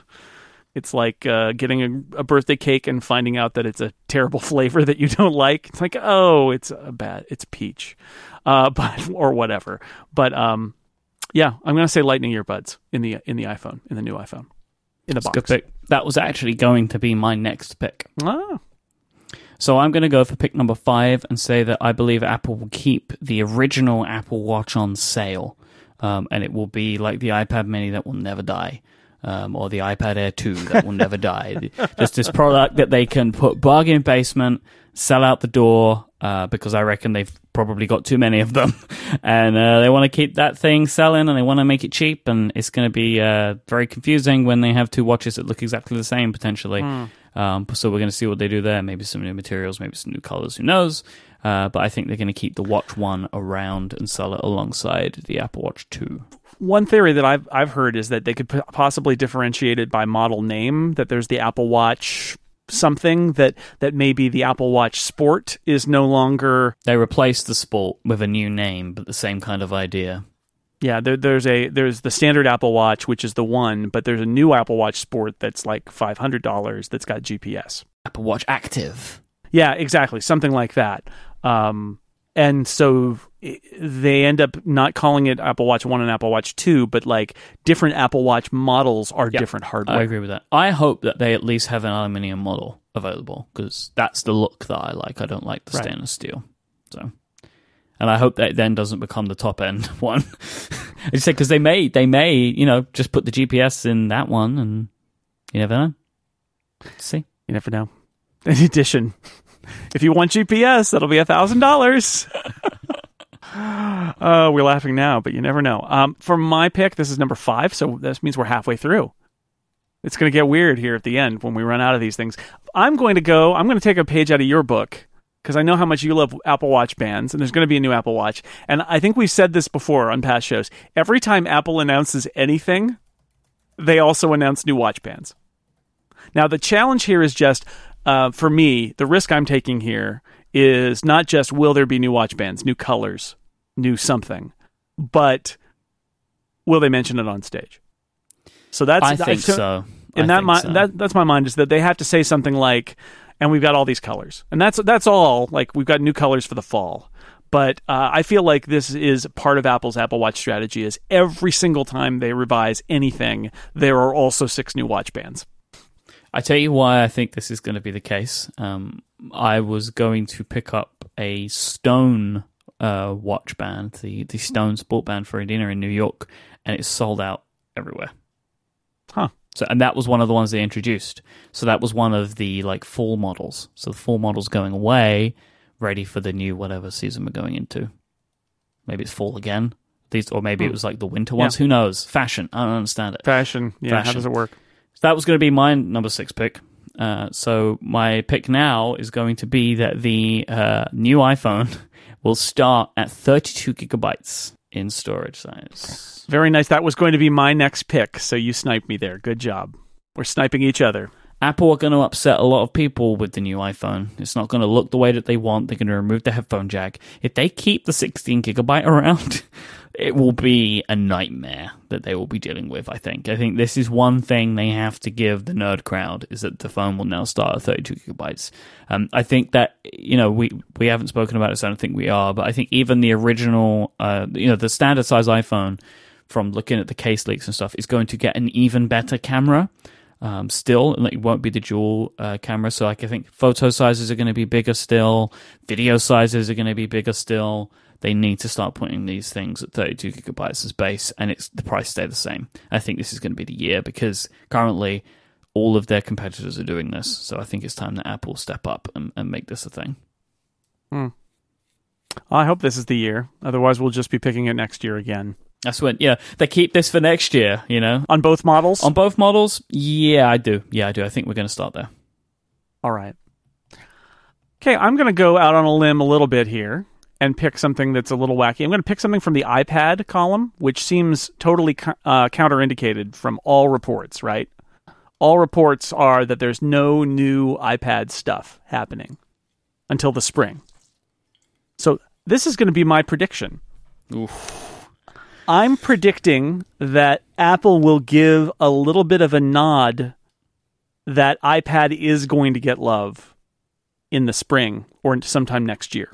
Speaker 2: it's like uh, getting a, a birthday cake and finding out that it's a terrible *laughs* flavor that you don't like. It's like, oh, it's a bad, it's peach, uh, *laughs* but or whatever. But um, yeah, I'm gonna say lightning earbuds in the in the iPhone in the new iPhone in the
Speaker 1: That's
Speaker 2: box.
Speaker 1: good pick. That was actually going to be my next pick.
Speaker 2: Ah,
Speaker 1: So I'm going to go for pick number five and say that I believe Apple will keep the original Apple Watch on sale, um, and it will be like the iPad Mini that will never die, um, or the iPad Air 2 that will never die. Just this product that they can put bargain basement, sell out the door, uh, because I reckon they've probably got too many of them, *laughs* and uh, they want to keep that thing selling, and they want to make it cheap, and it's going to be uh, very confusing when they have two watches that look exactly the same potentially. Um, so we're going to see what they do there. Maybe some new materials, maybe some new colors. Who knows? Uh, but I think they're going to keep the Watch One around and sell it alongside the Apple Watch Two.
Speaker 2: One theory that I've I've heard is that they could p- possibly differentiate it by model name. That there's the Apple Watch something that that maybe the Apple Watch Sport is no longer
Speaker 1: They replaced the Sport with a new name, but the same kind of idea.
Speaker 2: Yeah, there, there's a there's the standard Apple Watch, which is the one, but there's a new Apple Watch Sport that's like five hundred dollars that's got GPS.
Speaker 1: Apple Watch Active.
Speaker 2: Yeah, exactly, something like that. Um, and so eh, they end up not calling it Apple Watch One and Apple Watch Two, but like different Apple Watch models are
Speaker 1: Yep.
Speaker 2: different hardware.
Speaker 1: I agree with that. I hope that they at least have an aluminium model available because that's the look that I like. I don't like the
Speaker 2: Right.
Speaker 1: stainless steel. So, and I hope that it then doesn't become the top end *laughs* one. *laughs* I just say because they may, they may, you know, just put the GPS in that one, and you never know. See,
Speaker 2: You never know. *laughs* In addition, if you want GPS, that'll be a thousand dollars. *laughs* Uh, we're laughing now, but you never know. Um, for my pick, this is number five, so this means we're halfway through. It's going to get weird here at the end when we run out of these things. I'm going to go. I'm going to take a page out of your book because I know how much you love Apple Watch bands, and there's going to be a new Apple Watch. And I think we've said this before on past shows. Every time Apple announces anything, they also announce new watch bands. Now, the challenge here is just uh, for me, the risk I'm taking here is not just will there be new watch bands, new colors, new something, but will they mention it on stage? So that's
Speaker 1: I think
Speaker 2: so-
Speaker 1: so. I
Speaker 2: that, mi-
Speaker 1: so.
Speaker 2: that that's my mind is that they have to say something like, and we've got all these colors, and that's that's all. Like we've got new colors for the fall. But uh, I feel like this is part of Apple's Apple Watch strategy. Is every single time they revise anything, there are also six new watch bands.
Speaker 1: I tell you why I think this is going to be the case. Um, I was going to pick up a Stone uh, watch band, the the Stone Sport Band for a dinner in New York, and it's sold out everywhere.
Speaker 2: Huh.
Speaker 1: So, and that was one of the ones they introduced. So that was one of the like fall models. So the fall model's going away, ready for the new whatever season we're going into. Maybe it's fall again. These, or maybe it
Speaker 2: Hmm.
Speaker 1: was like the winter ones. Who knows? Fashion. I don't understand it.
Speaker 2: Fashion, yeah. How
Speaker 1: Fashion.
Speaker 2: does it work?
Speaker 1: So that was going to be my number six pick. Uh, so my pick now is going to be that the uh, new iPhone *laughs* will start at 32 gigabytes in storage size.
Speaker 2: Very nice. That was going to be my next pick, so you sniped me there. Good job. We're sniping each other.
Speaker 1: Apple are going to upset a lot of people with the new iPhone. It's not going to look the way that they want. They're going to remove the headphone jack. If they keep the 16 gigabyte *laughs* around, it will be a nightmare that they will be dealing with. I think. I think this is one thing they have to give the nerd crowd is that the phone will now start at 32 gigabytes. Um, I think that you know we we haven't spoken about this. I don't think we are, but I think even the original, uh, you know, the standard size iPhone, from looking at the case leaks and stuff, is going to get an even better camera um, still. and It won't be the dual uh, camera. So like I think photo sizes are going to be bigger still. Video sizes are going to be bigger still. They need to start putting these things at 32 gigabytes as base, and it's the price stay the same. I think this is going to be the year because currently all of their competitors are doing this. So I think it's time that Apple step up and, and make this a thing. Hmm.
Speaker 2: I hope this is the year. Otherwise, we'll just be picking it next year again.
Speaker 1: That's when yeah they keep this for next year. You know
Speaker 2: On both models?
Speaker 1: on both models. Yeah, I do. Yeah, I do. I think we're going to start there.
Speaker 2: All right. Okay, I'm going to go out on a limb a little bit here and pick something that's a little wacky. I'm going to pick something from the iPad column, which seems totally uh, counterindicated from all reports, right? All reports are that there's no new iPad stuff happening until the spring. So this is going to be my prediction.
Speaker 1: Oof.
Speaker 2: I'm predicting that Apple will give a little bit of a nod that iPad is going to get love in the spring or sometime next year.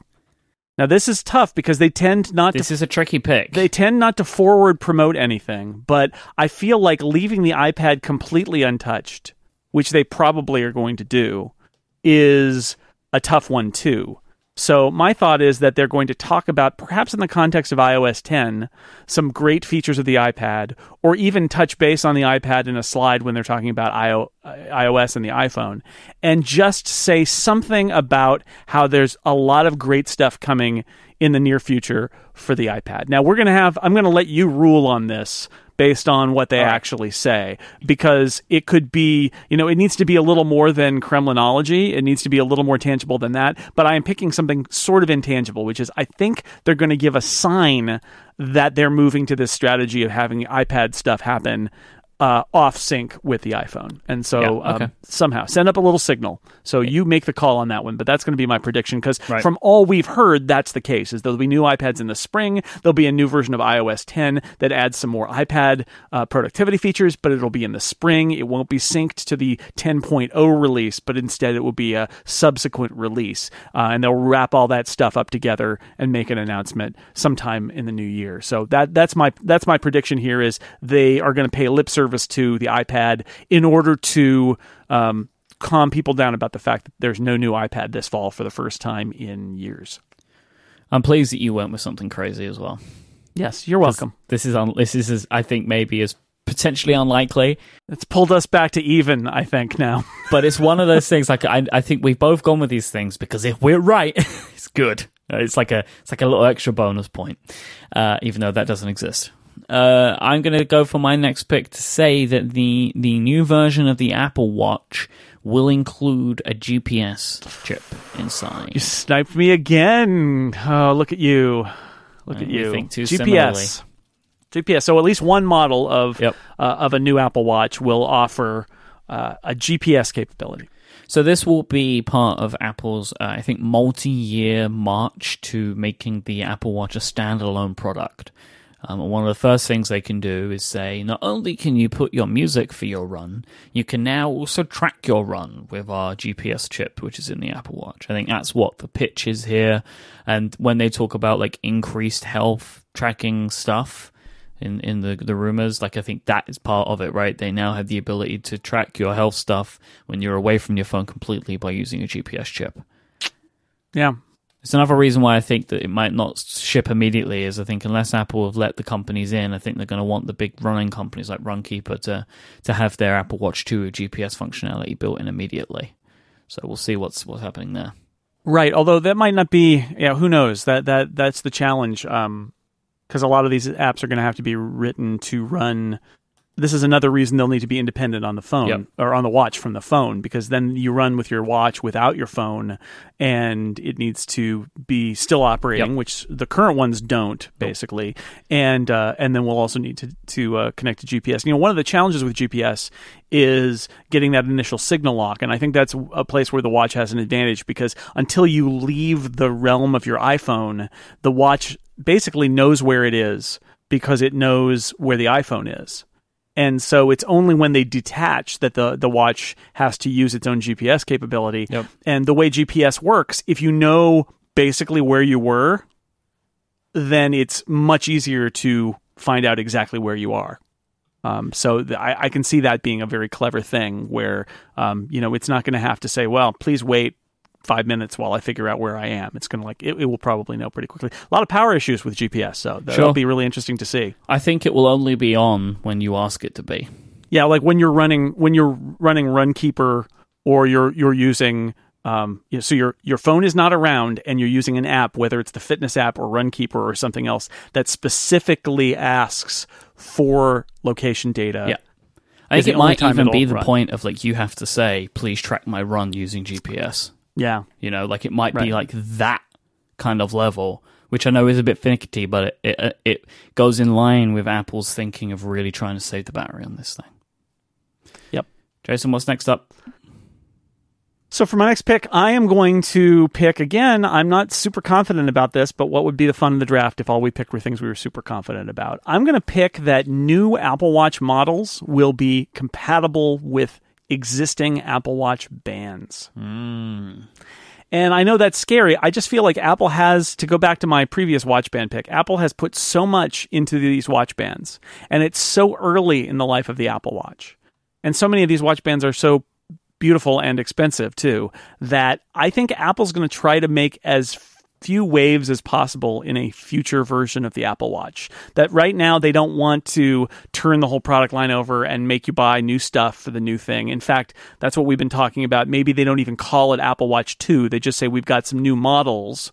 Speaker 2: Now this is tough because they tend not
Speaker 1: This
Speaker 2: to
Speaker 1: is a tricky pick.
Speaker 2: they tend not to forward promote anything, but I feel like leaving the iPad completely untouched, which they probably are going to do, is a tough one too. So my thought is that they're going to talk about, perhaps in the context of iOS 10, some great features of the iPad, or even touch base on the iPad in a slide when they're talking about uh, iOS and the iPhone, and just say something about how there's a lot of great stuff coming in the near future for the iPad. Now we're going to have, I'm going to let you rule on this based on what they
Speaker 1: right.
Speaker 2: actually say. Because it could be you know it needs to be a little more than kremlinology. It needs to be a little more tangible than that. But i am picking something sort of intangible which is i think they're going to give a sign that they're moving to this strategy of having ipad stuff happen uh, off sync with the iPhone. And so
Speaker 1: Yeah, okay.
Speaker 2: um, somehow send up a little signal. So you make the call on that one, but that's going to be my prediction because
Speaker 1: Right.
Speaker 2: from all we've heard, that's the case. Is there'll be new iPads in the spring. There'll be a new version of iOS 10 that adds some more iPad uh, productivity features, but it'll be in the spring. It won't be synced to the 10.0 release, but instead it will be a subsequent release, uh, and they'll wrap all that stuff up together and make an announcement sometime in the new year. So that that's my that's my prediction here is they are going to pay lip service to the iPad in order to um, calm people down about the fact that there's no new iPad this fall for the first time in years.
Speaker 1: I'm pleased that you went with something crazy as well.
Speaker 2: Yes, you're welcome.
Speaker 1: This is un- this is as, I think maybe as potentially unlikely,
Speaker 2: It's pulled us back to even, I think now. *laughs*
Speaker 1: but it's one of those things. Like I, I think we've both gone with these things because if we're right, *laughs* it's good. It's like a it's like a little extra bonus point, uh, even though that doesn't exist. Uh, I'm going to go for my next pick to say that the the new version of the Apple Watch will include a GPS chip inside.
Speaker 2: You sniped me again. Oh, look at you. Look at you. GPS. GPS. So at least one model of
Speaker 1: Yep.
Speaker 2: uh, of a new Apple Watch will offer uh, a GPS capability.
Speaker 1: So this will be part of Apple's, uh, I think, multi-year march to making the Apple Watch a standalone product. Um, and one of the first things they can do is say, not only can you put your music for your run, you can now also track your run with our GPS chip, which is in the Apple Watch. I think that's what the pitch is here. And when they talk about like increased health tracking stuff, in in the the rumors. Like I think that is part of it, right? They now have the ability to track your health stuff when you're away from your phone completely by using a GPS chip.
Speaker 2: Yeah.
Speaker 1: It's another reason why I think that it might not ship immediately. Is I think unless Apple have let the companies in, I think they're going to want the big running companies like Runkeeper to to have their Apple Watch 2 GPS functionality built in immediately. So we'll see what's what's happening there.
Speaker 2: Right. Although that might not be. Yeah. Who knows? That that that's the challenge. Um, because a lot of these apps are going to have to be written to run. This is another reason they'll need to be independent on the phone
Speaker 1: Yep.
Speaker 2: or on the watch from the phone because then you run with your watch without your phone and it needs to be still operating,
Speaker 1: Yep.
Speaker 2: which the current ones don't basically. And uh, and then we'll also need to to uh, connect to GPS. You know, one of the challenges with GPS is getting that initial signal lock, and I think that's a place where the watch has an advantage because until you leave the realm of your iPhone, the watch basically knows where it is because it knows where the iPhone is. And so it's only when they detach that the, the watch has to use its own GPS capability.
Speaker 1: Yep.
Speaker 2: And the way GPS works, if you know basically where you were, then it's much easier to find out exactly where you are. Um, so I, I can see that being a very clever thing where, um, you know, it's not going to have to say, well, please wait five minutes while I figure out where I am. It's going to like, it, it will probably know pretty quickly. A lot of power issues with GPS, so that'll
Speaker 1: Sure.
Speaker 2: be really interesting to see.
Speaker 1: I think it will only be on when you ask it to be.
Speaker 2: Yeah, like when you're running when you're running Runkeeper or you're you're using um you know, so your your phone is not around and you're using an app whether it's the fitness app or Runkeeper or something else that specifically asks for location data.
Speaker 1: Yeah. I think it might even be the
Speaker 2: run.
Speaker 1: point of like you have to say, please track my run using GPS.
Speaker 2: Yeah.
Speaker 1: You know, like it might
Speaker 2: Right.
Speaker 1: be like that kind of level, which I know is a bit finicky, but it, it uh, it goes in line with Apple's thinking of really trying to save the battery on this thing.
Speaker 2: Yep.
Speaker 1: Jason, what's next up?
Speaker 2: So for my next pick, I am going to pick again. I'm not super confident about this, but what would be the fun of the draft if all we picked were things we were super confident about? I'm going to pick that new Apple Watch models will be compatible with existing Apple Watch bands. Hmm. And I know that's scary. I just feel like Apple has, to go back to my previous watch band pick, Apple has put so much into these watch bands. And it's so early in the life of the Apple Watch. And so many of these watch bands are so beautiful and expensive too that I think Apple's going to try to make as few waves as possible in a future version of the Apple Watch. That right now they don't want to turn the whole product line over and make you buy new stuff for the new thing. In fact, that's what we've been talking about. Maybe they don't even call it Apple Watch 2. They just say we've got some new models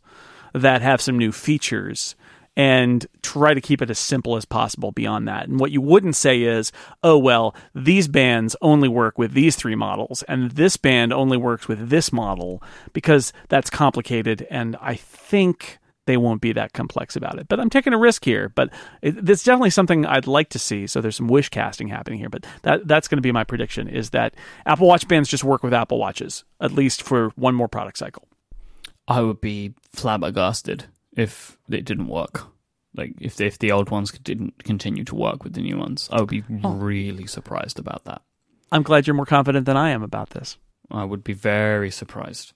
Speaker 2: that have some new features and try to keep it as simple as possible beyond that. And what you wouldn't say is, oh, well, these bands only work with these three models, and this band only works with this model, because that's complicated. And I think they won't be that complex about it. But I'm taking a risk here. But it, it's definitely something I'd like to see. So there's some wish casting happening here. But that that's going to be my prediction: is that Apple Watch bands just work with Apple Watches at least for one more product cycle.
Speaker 1: I would be flabbergasted if it didn't work. Like if if the old ones didn't continue to work with the new ones, I would be really surprised about that.
Speaker 2: I'm glad you're more confident than I am about this.
Speaker 1: I would be very surprised.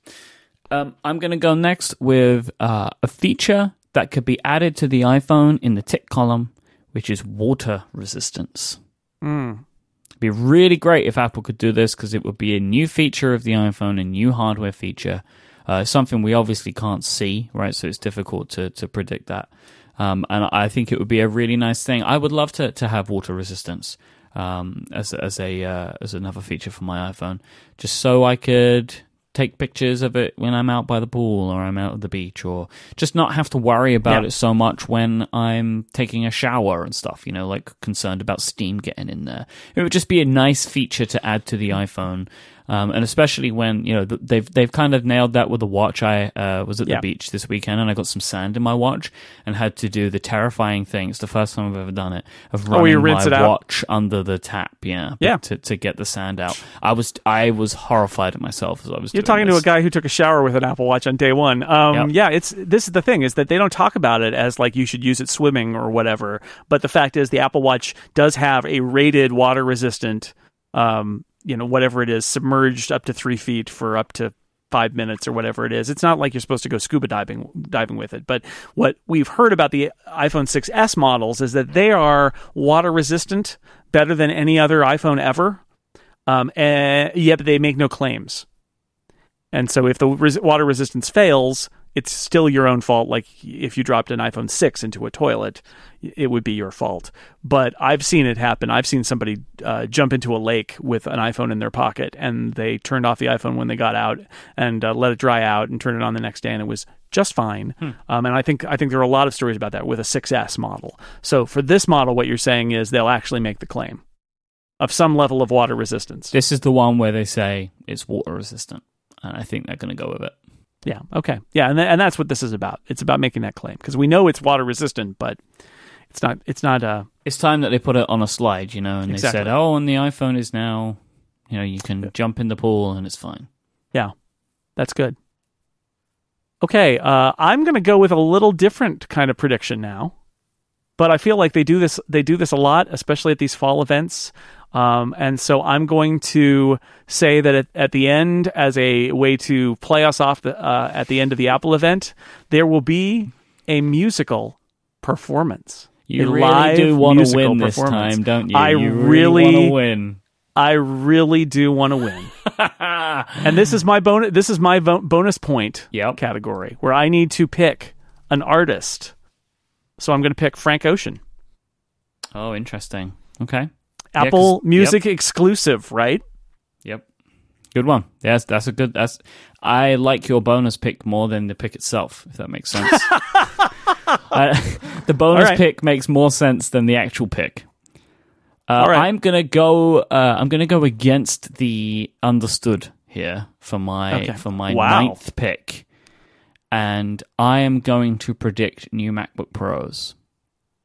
Speaker 1: Um, I'm going to go next with uh, a feature that could be added to the iPhone in the tick column, which is water resistance.
Speaker 2: Mm.
Speaker 1: It'd be really great if Apple could do this because it would be a new feature of the iPhone, a new hardware feature, uh, something we obviously can't see, right? So it's difficult to, to predict that. Um, and I think it would be a really nice thing. I would love to, to have water resistance um, as as a uh, as another feature for my iPhone, just so I could take pictures of it when I'm out by the pool or I'm out at the beach, or just not have to worry about
Speaker 2: Yeah.
Speaker 1: it so much when I'm taking a shower and stuff. You know, like concerned about steam getting in there. It would just be a nice feature to add to the iPhone. Um, and especially when you know they've they've kind of nailed that with the watch. I uh, was at
Speaker 2: Yeah.
Speaker 1: the beach this weekend and I got some sand in my watch and had to do the terrifying thing. It's the first time I've ever done it of
Speaker 2: Oh,
Speaker 1: running
Speaker 2: rinse
Speaker 1: my
Speaker 2: it out?
Speaker 1: watch under the tap. Yeah,
Speaker 2: Yeah.
Speaker 1: to to get the sand out. I was I was horrified at myself as I was.
Speaker 2: You're talking to a guy who took a shower with an Apple Watch on day one. Um,
Speaker 1: Yep.
Speaker 2: Yeah, it's this is the thing is that they don't talk about it as like you should use it swimming or whatever. But the fact is, the Apple Watch does have a rated water resistant, um, you know, whatever it is, submerged up to three feet for up to five minutes or whatever it is. It's not like you're supposed to go scuba diving diving with it. But what we've heard about the iPhone 6s models is that they are water resistant better than any other iPhone ever. Um, and yet they make no claims. And so if the res- water resistance fails, it's still your own fault. Like if you dropped an iPhone 6 into a toilet, it would be your fault. But I've seen it happen. I've seen somebody uh, jump into a lake with an iPhone in their pocket and they turned off the iPhone when they got out and uh, let it dry out and turned it on the next day and it was just fine. Um, and I think I think there are a lot of stories about that with a 6S model. So for this model, what you're saying is they'll actually make the claim of some level of water resistance.
Speaker 1: This is the one where they say it's water resistant, and I think they're going to go with it.
Speaker 2: Yeah. Okay. Yeah, and th- and that's what this is about. It's about making that claim because we know it's water resistant, but it's not. It's not. Uh.
Speaker 1: It's time that they put it on a slide, you know, and
Speaker 2: Exactly.
Speaker 1: they said, "Oh, and the iPhone is now, you know, you can jump in the pool and it's fine."
Speaker 2: Yeah, that's good. Okay. Uh, I'm going to go with a little different kind of prediction now, but I feel like they do this. They do this a lot, especially at these fall events. Um, and so I'm going to say that at, at the end, as a way to play us off the, uh, at the end of the Apple event, there will be a musical performance.
Speaker 1: You really do want to win this time, don't you?
Speaker 2: I
Speaker 1: you
Speaker 2: really-
Speaker 1: want to win.
Speaker 2: I really do want to win. *laughs* and this is my bonus. This is my vo- bonus point
Speaker 1: Yep.
Speaker 2: category where I need to pick an artist. So I'm going to pick Frank Ocean,
Speaker 1: Oh, interesting. Okay. Yeah,
Speaker 2: Apple Music exclusive, right?
Speaker 1: Yep. Good one. Yes, that's a good. That's. I like your bonus pick more than the pick itself, if that makes sense. *laughs* I, the bonus
Speaker 2: right.
Speaker 1: pick makes more sense than the actual pick. Uh,
Speaker 2: right.
Speaker 1: I'm gonna go. Uh, I'm gonna go against the understood here for my
Speaker 2: Okay.
Speaker 1: for my
Speaker 2: Wow.
Speaker 1: ninth pick, and I am going to predict new MacBook Pros.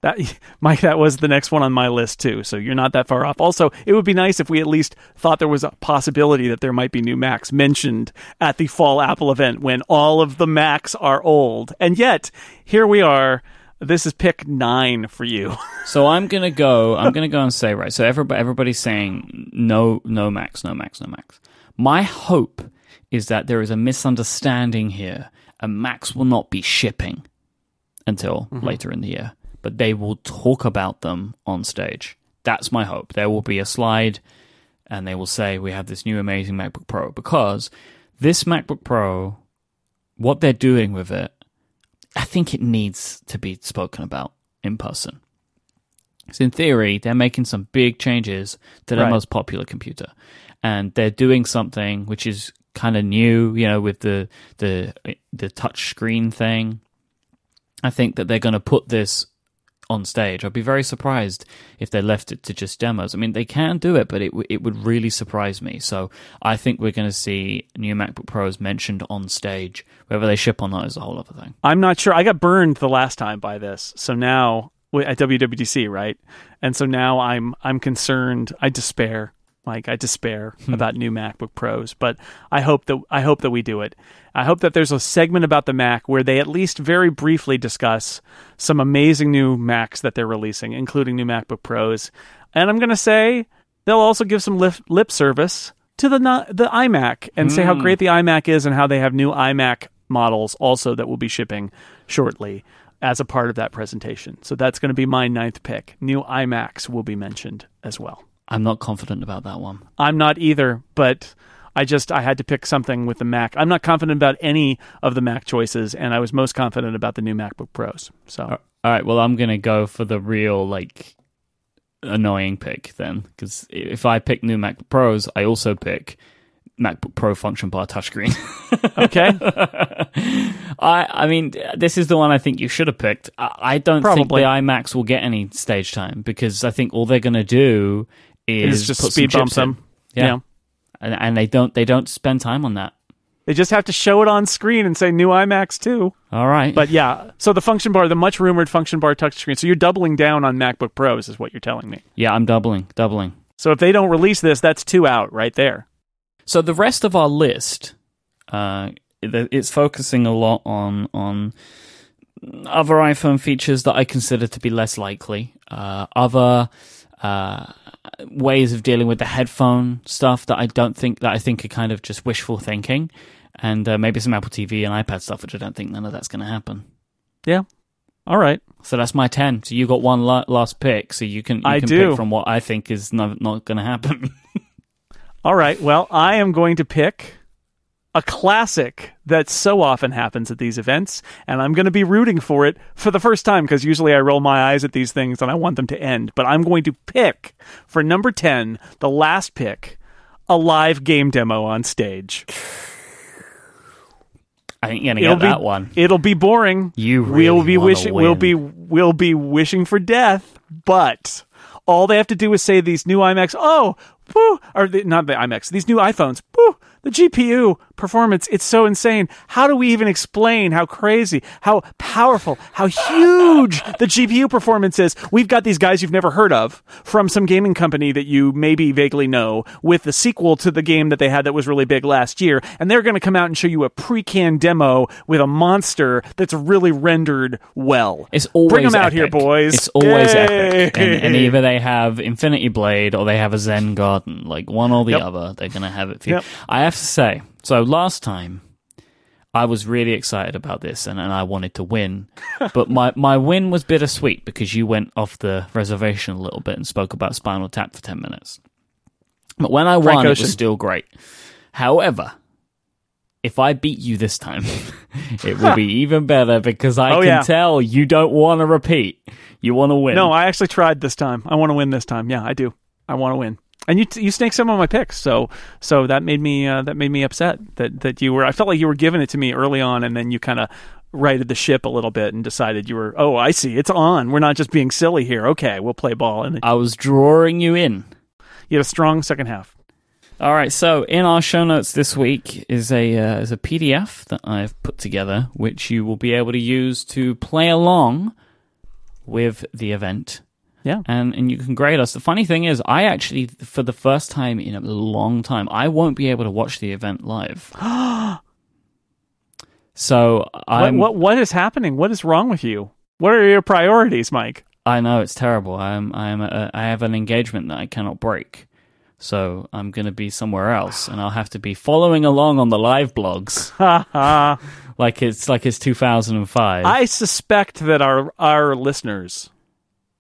Speaker 2: That *laughs* Myke, that was the next one on my list too. So you're not that far off. Also, it would be nice if we at least thought there was a possibility that there might be new Macs mentioned at the fall Apple event when all of the Macs are old. And yet, here we are. This is pick nine for you. *laughs*
Speaker 1: So I'm gonna go. I'm gonna go and say right. So everybody, everybody's saying no, no Macs, no Macs, no Macs. My hope is that there is a misunderstanding here, and Macs will not be shipping until mm-hmm. later in the year, but they will talk about them on stage. That's my hope. There will be a slide, and they will say we have this new amazing MacBook Pro because this MacBook Pro, what they're doing with it, I think it needs to be spoken about in person. So in theory, they're making some big changes to their
Speaker 2: Right.
Speaker 1: most popular computer, and they're doing something which is kind of new. You know, with the the the touch screen thing. I think that they're going to put this on stage. I'd be very surprised if they left it to just demos. I mean, they can do it, but it w- it would really surprise me. So I think we're going to see new MacBook Pros mentioned on stage. Whether they ship or not is a whole other thing.
Speaker 2: I'm not sure. I got burned the last time by this, so now at WWDC, right? And so now I'm I'm concerned. I despair, Myke. I despair hmm. about new MacBook Pros. But I hope that I hope that we do it. I hope that there's a segment about the Mac where they at least very briefly discuss some amazing new Macs that they're releasing, including new MacBook Pros. And I'm going to say they'll also give some lip, lip service to the the iMac and say how hmm. great the iMac is and how they have new iMac models also that will be shipping shortly as a part of that presentation. So that's going to be my ninth pick. New iMacs will be mentioned as well.
Speaker 1: I'm not confident about that one.
Speaker 2: I'm not either, but I just I had to pick something with the Mac. I'm not confident about any of the Mac choices, and I was most confident about the new MacBook Pros. So
Speaker 1: All right, well, I'm gonna go for the real like annoying pick then, because if I pick new MacBook Pros, I also pick MacBook Pro function bar touchscreen. *laughs*
Speaker 2: okay,
Speaker 1: I, I mean, this is the one I think you should have picked. I, I don't think
Speaker 2: Probably.
Speaker 1: the iMacs will get any stage time because I think all they're gonna do is
Speaker 2: it's just speed bump them.
Speaker 1: Yeah.
Speaker 2: yeah.
Speaker 1: and, and they don't they don't spend time on that.
Speaker 2: They just have to show it on screen and say new iMacs too.
Speaker 1: All right,
Speaker 2: But yeah, so the function bar, the much rumored function bar touchscreen. So you're doubling down on MacBook Pros, is what you're telling me.
Speaker 1: yeah, I'm doubling, doubling.
Speaker 2: So if they don't release this, that's two out right there.
Speaker 1: So the rest of our list, uh, it's focusing a lot on on other iPhone features that I consider to be less likely, uh, other uh, ways of dealing with the headphone stuff that I don't think that I think are kind of just wishful thinking, and uh, maybe some Apple TV and iPad stuff, which I don't think none of that's going to happen.
Speaker 2: Yeah. All right.
Speaker 1: So that's my ten. So you got one la- last pick, so you can you
Speaker 2: I
Speaker 1: can
Speaker 2: do.
Speaker 1: pick from what I think is not not going to happen. *laughs*
Speaker 2: All right. Well, I am going to pick a classic that so often happens at these events, and I'm going to be rooting for it for the first time because usually I roll my eyes at these things and I want them to end. But I'm going to pick for number 10, the last pick, a live game demo on stage.
Speaker 1: I ain't to
Speaker 2: It'll
Speaker 1: get
Speaker 2: be-
Speaker 1: that one.
Speaker 2: It'll be boring.
Speaker 1: You
Speaker 2: we'll be
Speaker 1: wanna
Speaker 2: wishing we'll be we'll be wishing for death, but all they have to do is say these new iMacs, oh, woo, or the, not the iMacs, these new iPhones, woo, the GPU performance, it's so insane. How do we even explain how crazy, how powerful, how huge the GPU performance is? We've got these guys you've never heard of from some gaming company that you maybe vaguely know with the sequel to the game that they had that was really big last year, and they're going to come out and show you a pre-canned demo with a monster that's really rendered well.
Speaker 1: It's always
Speaker 2: Bring 'em out here, boys.
Speaker 1: It's always
Speaker 2: Yay.
Speaker 1: epic, and, and either they have Infinity Blade or they have a Zen Garden, like one or the
Speaker 2: Yep.
Speaker 1: other. They're gonna have it for you.
Speaker 2: Yep.
Speaker 1: I have to say, so last time I was really excited about this, and, and I wanted to win, *laughs* but my my win was bittersweet because you went off the reservation a little bit and spoke about Spinal Tap for ten minutes. But when I won,
Speaker 2: Frank
Speaker 1: it was still great. However. If I beat you this time, *laughs* it will be *laughs* even better because I
Speaker 2: Oh,
Speaker 1: can
Speaker 2: yeah.
Speaker 1: tell you don't want to repeat. You want to win.
Speaker 2: No, I actually tried this time. I want to win this time. Yeah, I do. I want to win. And you you snaked some of my picks, so so that made me uh, that made me upset that that you were. I felt like you were giving it to me early on, and then you kind of righted the ship a little bit and decided you were. Oh, I see. It's on. We're not just being silly here. Okay, we'll play ball. And
Speaker 1: I was drawing you in.
Speaker 2: you had a strong second half.
Speaker 1: All right, so in our show notes this week is a uh, is a PDF that I've put together, which you will be able to use to play along with the event.
Speaker 2: Yeah.
Speaker 1: and and you can grade us. The funny thing is, I actually, for the first time in a long time, I won't be able to watch the event live. *gasps* so I'm,
Speaker 2: what what is happening? What is wrong with you? What are your priorities, Myke?
Speaker 1: I know it's terrible. I'm I'm a, I have an engagement that I cannot break. So I'm going to be somewhere else, and I'll have to be following along on the live blogs,
Speaker 2: Ha *laughs* ha.
Speaker 1: like it's like it's 2005.
Speaker 2: I suspect that our our listeners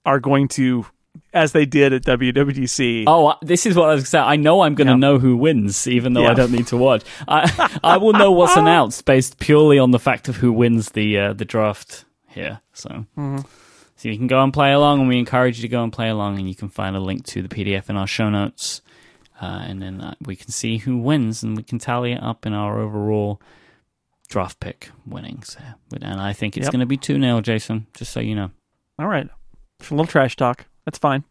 Speaker 2: are going to, as they did at WWDC.
Speaker 1: Oh, this is what I was saying. I know I'm going to
Speaker 2: Yeah.
Speaker 1: know who wins, even though
Speaker 2: Yeah.
Speaker 1: I don't need to watch. I *laughs* I will know what's announced based purely on the fact of who wins the uh, the draft here. So. So you can go and play along, and we encourage you to go and play along, and you can find a link to the PDF in our show notes, uh, and then uh, we can see who wins, and we can tally it up in our overall draft pick winnings. And I think it's
Speaker 2: Yep.
Speaker 1: going to be 2 0, Jason, just so you know.
Speaker 2: All right, a little trash talk. That's fine.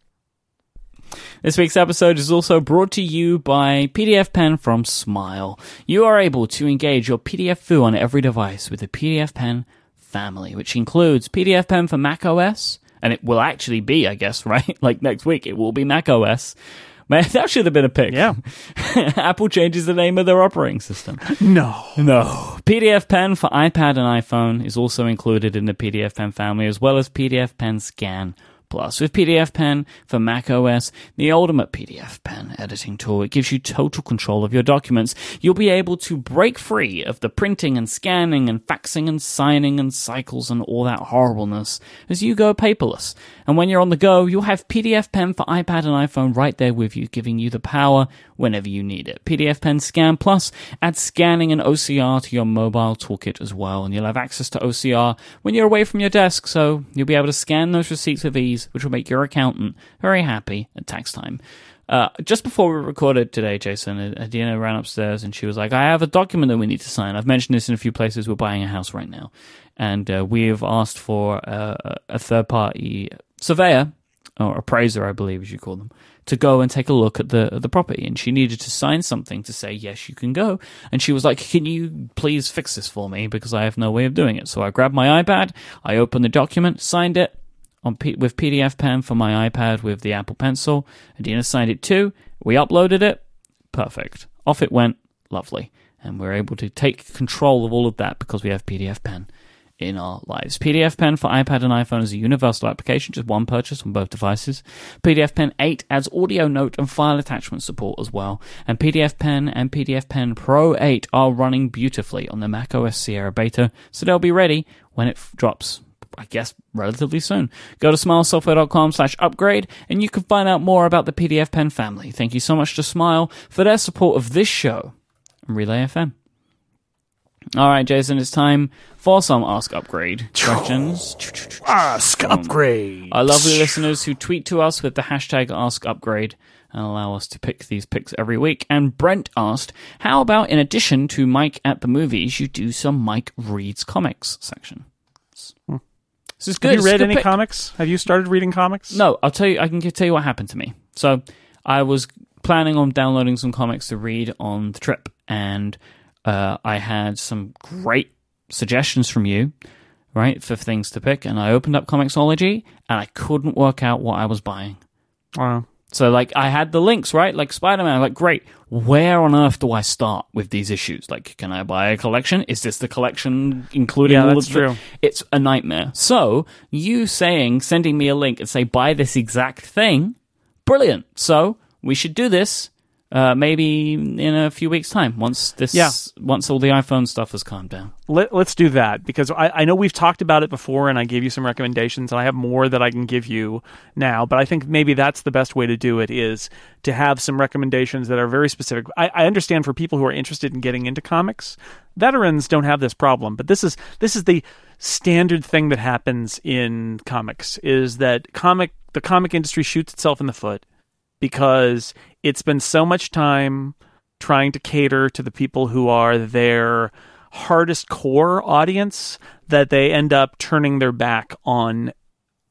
Speaker 1: This week's episode is also brought to you by PDFpen from Smile. You are able to engage your PDF foo on every device with the PDFpen family, which includes PDFpen for Mac OS, and it will actually be, I guess, *laughs* right? Like next week, it will be Mac OS. Man, *laughs* that should have been a pick.
Speaker 2: Yeah. *laughs*
Speaker 1: Apple changes the name of their operating system. *laughs*
Speaker 2: No.
Speaker 1: No. PDFpen for iPad and iPhone is also included in the PDFpen family, as well as PDFpen Scan Plus. With PDFpen for Mac OS, the ultimate PDFpen editing tool, it gives you total control of your documents. You'll be able to break free of the printing and scanning and faxing and signing and cycles and all that horribleness as you go paperless. And when you're on the go, you'll have PDFpen for iPad and iPhone right there with you, giving you the power whenever you need it. PDFpen Scan Plus adds scanning and OCR to your mobile toolkit as well, and you'll have access to OCR when you're away from your desk, so you'll be able to scan those receipts with ease, which will make your accountant very happy at tax time. Uh, just before we recorded today, Jason, Adina ran upstairs and she was like, I have a document that we need to sign. I've mentioned this in a few places. We're buying a house right now. And uh, we have asked for uh, a third party surveyor, or appraiser, I believe, as you call them, to go and take a look at the the property. And she needed to sign something to say, yes, you can go. And she was like, can you please fix this for me? Because I have no way of doing it. So I grabbed my iPad, I opened the document, signed it, on P- with PDFpen for my iPad with the Apple Pencil. Adina signed it too. We uploaded it. Perfect. Off it went. Lovely. And we're able to take control of all of that because we have PDFpen in our lives. PDFpen for iPad and iPhone is a universal application, just one purchase on both devices. PDFpen 8 adds audio note and file attachment support as well. And PDFpen and PDFpen Pro 8 are running beautifully on the macOS Sierra beta, so they'll be ready when it f- drops I guess relatively soon. Go to smilesoftware.com slash upgrade and you can find out more about the PDFpen family. Thank you so much to Smile for their support of this show and Relay FM. All right, Jason, it's time for some Ask Upgrade questions.
Speaker 2: Ask um, upgrade.
Speaker 1: Our lovely listeners who tweet to us with the hashtag Ask Upgrade and allow us to pick these picks every week. And Brent asked, how about in addition to Myke at the movies, you do some Myke reads comics section? Hmm. This is good.
Speaker 2: Have you read any
Speaker 1: pick.
Speaker 2: comics? Have you started reading comics?
Speaker 1: No, I'll tell you. I can tell you what happened to me. So I was planning on downloading some comics to read on the trip, and uh, I had some great suggestions from you, right, for things to pick. And I opened up Comixology, and I couldn't work out what I was buying.
Speaker 2: Wow.
Speaker 1: So like I had the links, right? Like Spider-Man, like great. Where on earth do I start with these issues? Like can I buy a collection? Is this the collection including
Speaker 2: Yeah,
Speaker 1: all
Speaker 2: that's
Speaker 1: of the
Speaker 2: true.
Speaker 1: It's a nightmare. So, you saying sending me a link and say buy this exact thing, brilliant. So, we should do this uh, maybe in a few weeks time once this
Speaker 2: Yeah.
Speaker 1: once all the iPhone stuff has calmed down.
Speaker 2: Let, let's do that because I, I know we've talked about it before and I gave you some recommendations and I have more that I can give you now, but I think maybe that's the best way to do it is to have some recommendations that are very specific. I, I understand for people who are interested in getting into comics, veterans don't have this problem, but this is this is the standard thing that happens in comics is that comic the comic industry shoots itself in the foot because it's been so much time trying to cater to the people who are their hardest core audience that they end up turning their back on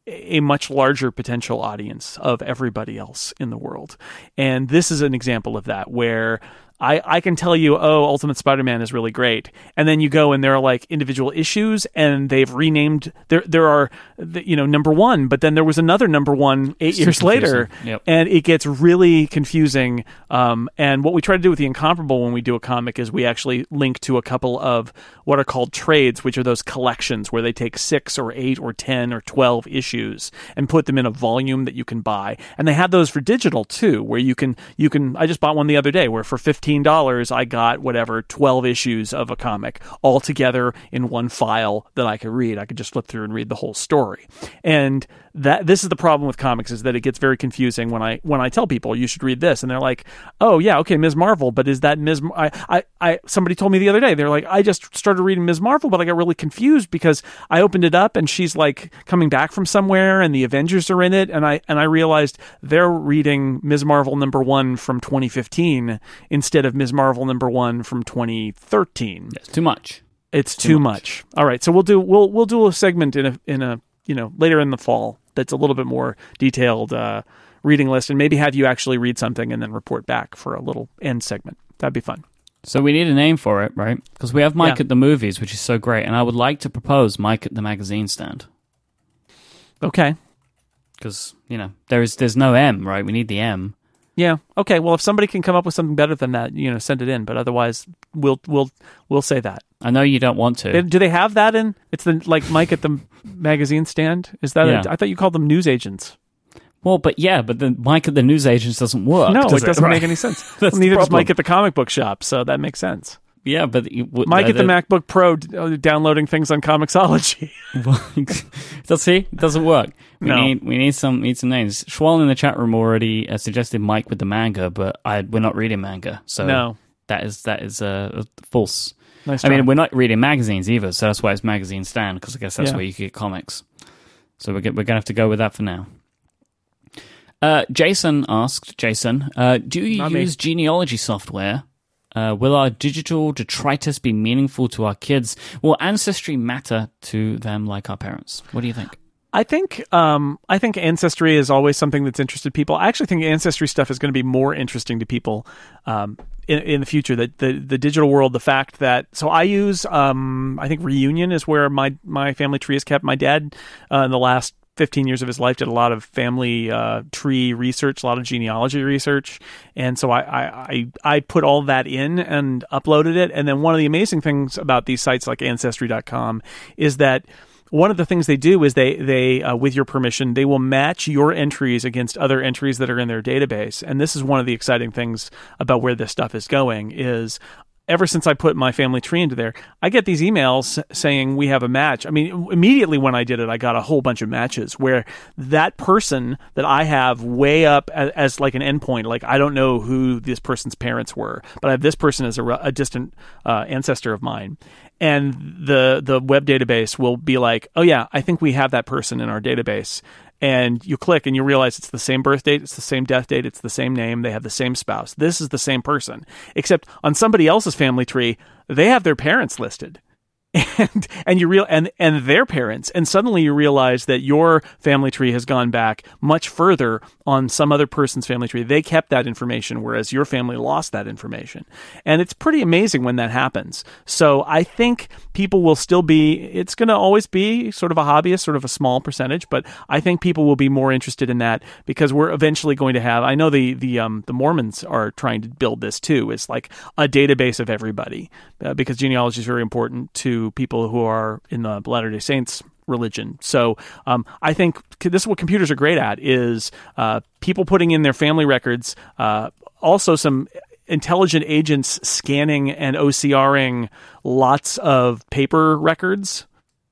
Speaker 2: a much larger potential audience of everybody else in the world. And this is an example of that where I, I can tell you, oh, Ultimate Spider-Man is really great, and then you go and there are like individual issues, and they've renamed there. There are, you know, number one, but then there was another number one eight
Speaker 1: Still
Speaker 2: years later.
Speaker 1: Yep.
Speaker 2: and it gets really confusing. Um, and what we try to do with the Incomparable when we do a comic is we actually link to a couple of what are called trades, which are those collections where they take six or eight or ten or twelve issues and put them in a volume that you can buy. And they have those for digital too, where you can you can. I just bought one the other day where for fifteen dollars I got whatever twelve issues of a comic all together in one file that I could read. I could just flip through and read the whole story. And that this is the problem with comics is that it gets very confusing when I when I tell people you should read this and they're like, oh yeah, okay, Ms. Marvel, but is that Ms. Mar- I, I I somebody told me the other day they're like I just started reading Ms. Marvel, but I got really confused because I opened it up and she's like coming back from somewhere and the Avengers are in it and I and I realized they're reading Ms. Marvel number one from 2015 instead of Ms. Marvel number one from 2013
Speaker 1: It's too much.
Speaker 2: it's too, much. All right, so we'll do we'll we'll do a segment in a in a you know later in the fall that's a little bit more detailed uh, reading list, and maybe have you actually read something and then report back for a little end segment. That'd be fun.
Speaker 1: So we need a name for it, right? Because we have Myke
Speaker 2: Yeah.
Speaker 1: at the movies, which is so great, and I would like to propose Myke at the magazine stand.
Speaker 2: Okay.
Speaker 1: Because you know there is there's no M, right? We need the M.
Speaker 2: Yeah. Okay. Well, if somebody can come up with something better than that, you know, send it in. But otherwise, we'll we'll we'll say that.
Speaker 1: I know you don't want to.
Speaker 2: They- Do they have that in? It's the like Myke at the magazine stand. Is that?
Speaker 1: Yeah.
Speaker 2: I thought you called them news agents.
Speaker 1: well, but yeah, but the Myke at the newsagents doesn't work.
Speaker 2: no,
Speaker 1: does
Speaker 2: it doesn't
Speaker 1: Right.
Speaker 2: make any sense. *laughs* Neither does. Myke at the comic book shop, so that makes sense.
Speaker 1: Yeah, but w-
Speaker 2: Myke
Speaker 1: uh,
Speaker 2: at the MacBook Pro d- uh, downloading things on Comixology. *laughs* *laughs*
Speaker 1: Does he? It doesn't work. We
Speaker 2: No.
Speaker 1: need we need some need some names. Schwal in the chat room already uh, suggested Myke with the manga, but I we're not reading manga, so
Speaker 2: No.
Speaker 1: that is that is uh, false.
Speaker 2: Nice.
Speaker 1: I mean, we're not reading magazines either, so that's why it's magazine stand because I guess that's
Speaker 2: Yeah.
Speaker 1: where you get comics. So we're, go- we're gonna have to go with that for now. Uh, Jason asked, Jason, uh, do you
Speaker 2: Not me.
Speaker 1: use genealogy software? Uh, will our digital detritus be meaningful to our kids? Will ancestry matter to them like our parents? What do you think?
Speaker 2: I think um, I think ancestry is always something that's interested people. I actually think ancestry stuff is going to be more interesting to people um, in, in the future. That the the digital world, the fact that so I use um, I think Reunion is where my my family tree is kept. My dad uh, in the last 15 years of his life did a lot of family uh, tree research, a lot of genealogy research, and so I, I I put all that in and uploaded it. And then one of the amazing things about these sites like Ancestry.com is that one of the things they do is they they uh, with your permission they will match your entries against other entries that are in their database and this is one of the exciting things about where this stuff is going is ever since I put my family tree into there, I get these emails saying we have a match. I mean, immediately when I did it, I got a whole bunch of matches where that person that I have way up as, as like an endpoint, like I don't know who this person's parents were, but I have this person as a, a distant uh, ancestor of mine. And the the web database will be like, oh yeah, I think we have that person in our database and you click and you realize it's the same birth date, it's the same death date, it's the same name, they have the same spouse. This is the same person, except on somebody else's family tree, they have their parents listed. And and you real and and their parents, and suddenly you realize that your family tree has gone back much further on some other person's family tree. They kept that information, whereas your family lost that information, and it's pretty amazing when that happens. So I think people will still be. It's going to always be sort of a hobbyist, sort of a small percentage, but I think people will be more interested in that because we're eventually going to have. I know the the um the Mormons are trying to build this too. It's like a database of everybody uh, because genealogy is very important to people who are in the Latter Day Saints religion. So um, I think this is what computers are great at is uh, people putting in their family records. Uh, also, some intelligent agents scanning and OCRing lots of paper records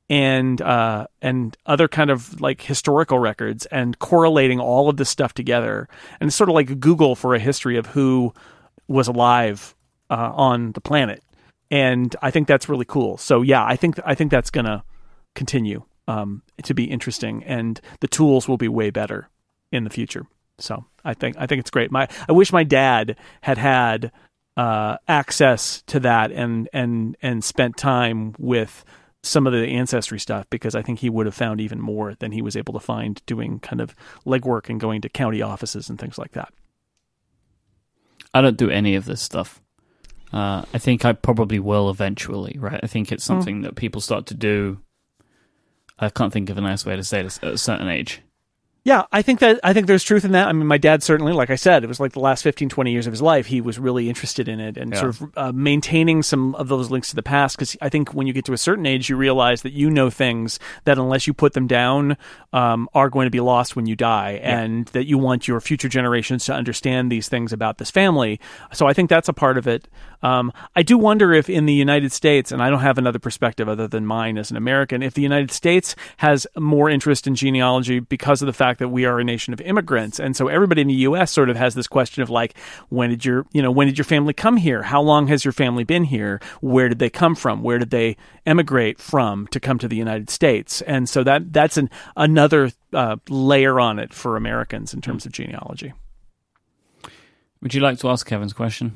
Speaker 2: and uh, and other kind of like historical records and correlating all of this stuff together. And it's sort of like Google for a history of who was alive uh, on the planet. And I think that's really cool. So yeah, I think I think that's gonna continue um, to be interesting, and the tools will be way better in the future. So I think I think it's great. My I wish my dad had had uh, access to that and and and spent time with some of the ancestry stuff because I think he would have found even more than he was able to find doing kind of legwork and going to county offices and things like that.
Speaker 1: I don't do any of this stuff. Uh, I think I probably will eventually, right? I think it's
Speaker 2: Hmm.
Speaker 1: something that people start to do. I can't think of a nice way to say this at a certain age.
Speaker 2: Yeah, I think that I think there's truth in that. I mean, my dad certainly, like I said, it was like the last 15, 20 years of his life, he was really interested in it and
Speaker 1: Yeah.
Speaker 2: sort of uh, maintaining some of those links to the past. Because I think when you get to a certain age, you realize that you know things that unless you put them down, um, are going to be lost when you die, and that you want your future generations to understand these things about this family. So I think that's a part of it. Um, I do wonder if in the United States, and I don't have another perspective other than mine as an American, if the United States has more interest in genealogy because of the fact that we are a nation of immigrants, and so everybody in the U.S. sort of has this question of like, when did your, you know, when did your family come here? How long has your family been here? Where did they come from? Where did they emigrate from to come to the United States? And so that that's an another uh, layer on it for Americans in terms of genealogy.
Speaker 1: Would you like to ask Kevin's question?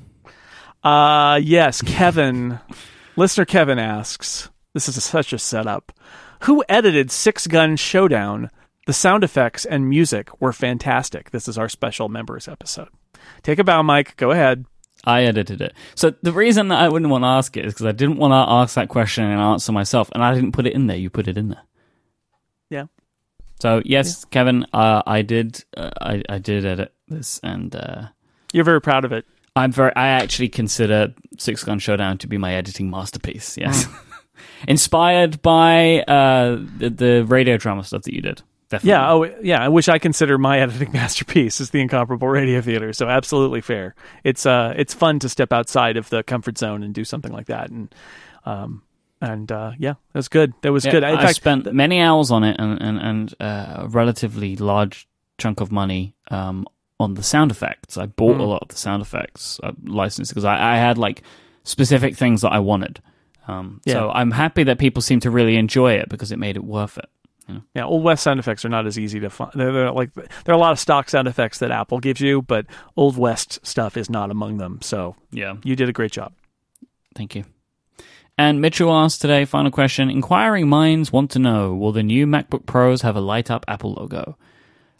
Speaker 2: Uh, yes, Kevin, *laughs* listener Kevin asks, this is such a setup. Who edited Six Gun Showdown? The sound effects and music were fantastic. This is our special members episode. Take a bow, Myke. Go ahead.
Speaker 1: I edited it. So the reason that I wouldn't want to ask it is because I didn't want to ask that question and answer myself, and I didn't put it in there. You put it in there.
Speaker 2: Yeah.
Speaker 1: So yes, Kevin, uh, I did. Uh, I I did edit this, and uh,
Speaker 2: You're very proud of it.
Speaker 1: I'm very. I actually consider Six Gun Showdown to be my editing masterpiece. Yes, *laughs* inspired by uh, the, the radio drama stuff that you did. Definitely.
Speaker 2: Yeah. Oh, yeah. I wish I consider my editing *laughs* masterpiece is the incomparable radio theater. So absolutely fair. It's uh, it's fun to step outside of the comfort zone and do something like that. And um, and uh, yeah, that was good. That was
Speaker 1: Yeah,
Speaker 2: good. In
Speaker 1: I
Speaker 2: fact,
Speaker 1: spent many hours on it and and, and uh, a relatively large chunk of money um, on the sound effects. I bought
Speaker 2: Mm.
Speaker 1: a lot of the sound effects uh, licensed because I, I had like specific things that I wanted. Um,
Speaker 2: Yeah.
Speaker 1: So I'm happy that people seem to really enjoy it because it made it worth it.
Speaker 2: Yeah, Old West sound effects are not as easy to find. They're, they're like there are a lot of stock sound effects that Apple gives you, but Old West stuff is not among them. So
Speaker 1: Yeah.
Speaker 2: you did a great job.
Speaker 1: Thank you. And Mitchell asked today, final question. Inquiring minds want to know Will the new MacBook Pros have a light up Apple logo?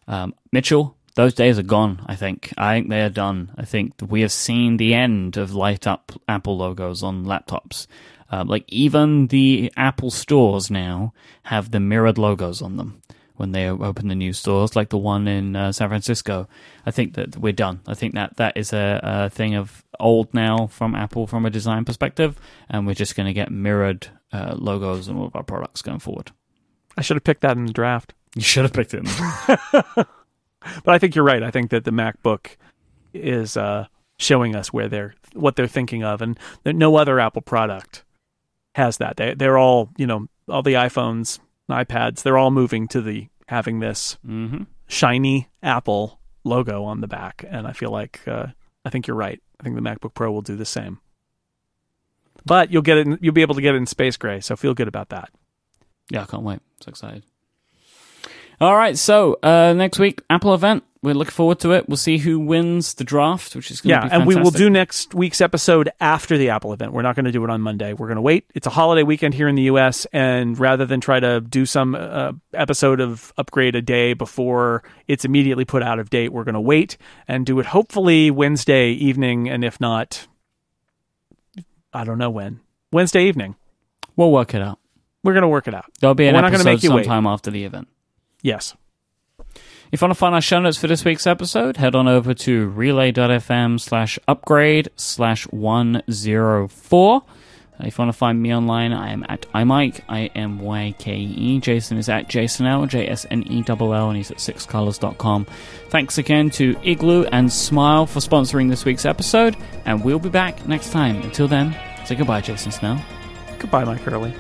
Speaker 1: Um, Mitchell, those days are gone, I think. I think they are done. I think we have seen the end of light up Apple logos on laptops. Um, like, even the Apple stores now have the mirrored logos on them when they open the new stores, like the one in uh, San Francisco. I think that we're done. I think that that is a, a thing of old now from Apple from a design perspective, and we're just going to get mirrored uh, logos on all of our products going forward.
Speaker 2: I should have picked that in the draft,
Speaker 1: You should have picked it. *laughs*
Speaker 2: but I think you're right. I think that the MacBook is uh, showing us where they're what they're thinking of, and no other Apple product has that. They they're all you know all the iPhones, iPads, they're all moving to the having this
Speaker 1: mm-hmm.
Speaker 2: shiny Apple logo on the back, and I feel like uh, I think you're right. I think the MacBook Pro will do the same. But you'll get it. In, you'll be able to get it in space gray, so feel good about that.
Speaker 1: Yeah, I can't wait. So excited. All right, so uh, next week Apple event. We're looking forward to it. We'll see who wins the draft, which is going to
Speaker 2: Yeah,
Speaker 1: be
Speaker 2: and we will do next week's episode after the Apple event. We're not going to do it on Monday. We're going to wait. It's a holiday weekend here in the U.S., and rather than try to do some uh, episode of Upgrade a day before it's immediately put out of date, we're going to wait and do it hopefully Wednesday evening, and if not, I don't know when. Wednesday evening.
Speaker 1: We'll work it out.
Speaker 2: We're going to work it out.
Speaker 1: There'll be an
Speaker 2: We're
Speaker 1: episode
Speaker 2: make you wait.
Speaker 1: sometime after the event.
Speaker 2: Yes.
Speaker 1: If you want to find our show notes for this week's episode, head on over to relay.fm slash upgrade slash 104. Uh, If you want to find me online, I am at iMyke, I-M-Y-K-E. Jason is at jsnell, J-S-N-E-L-L, and he's at sixcolors.com. Thanks again to Igloo and Smile for sponsoring this week's episode, and we'll be back next time. Until then, say goodbye, Jason Snell.
Speaker 2: Goodbye, Myke Hurley.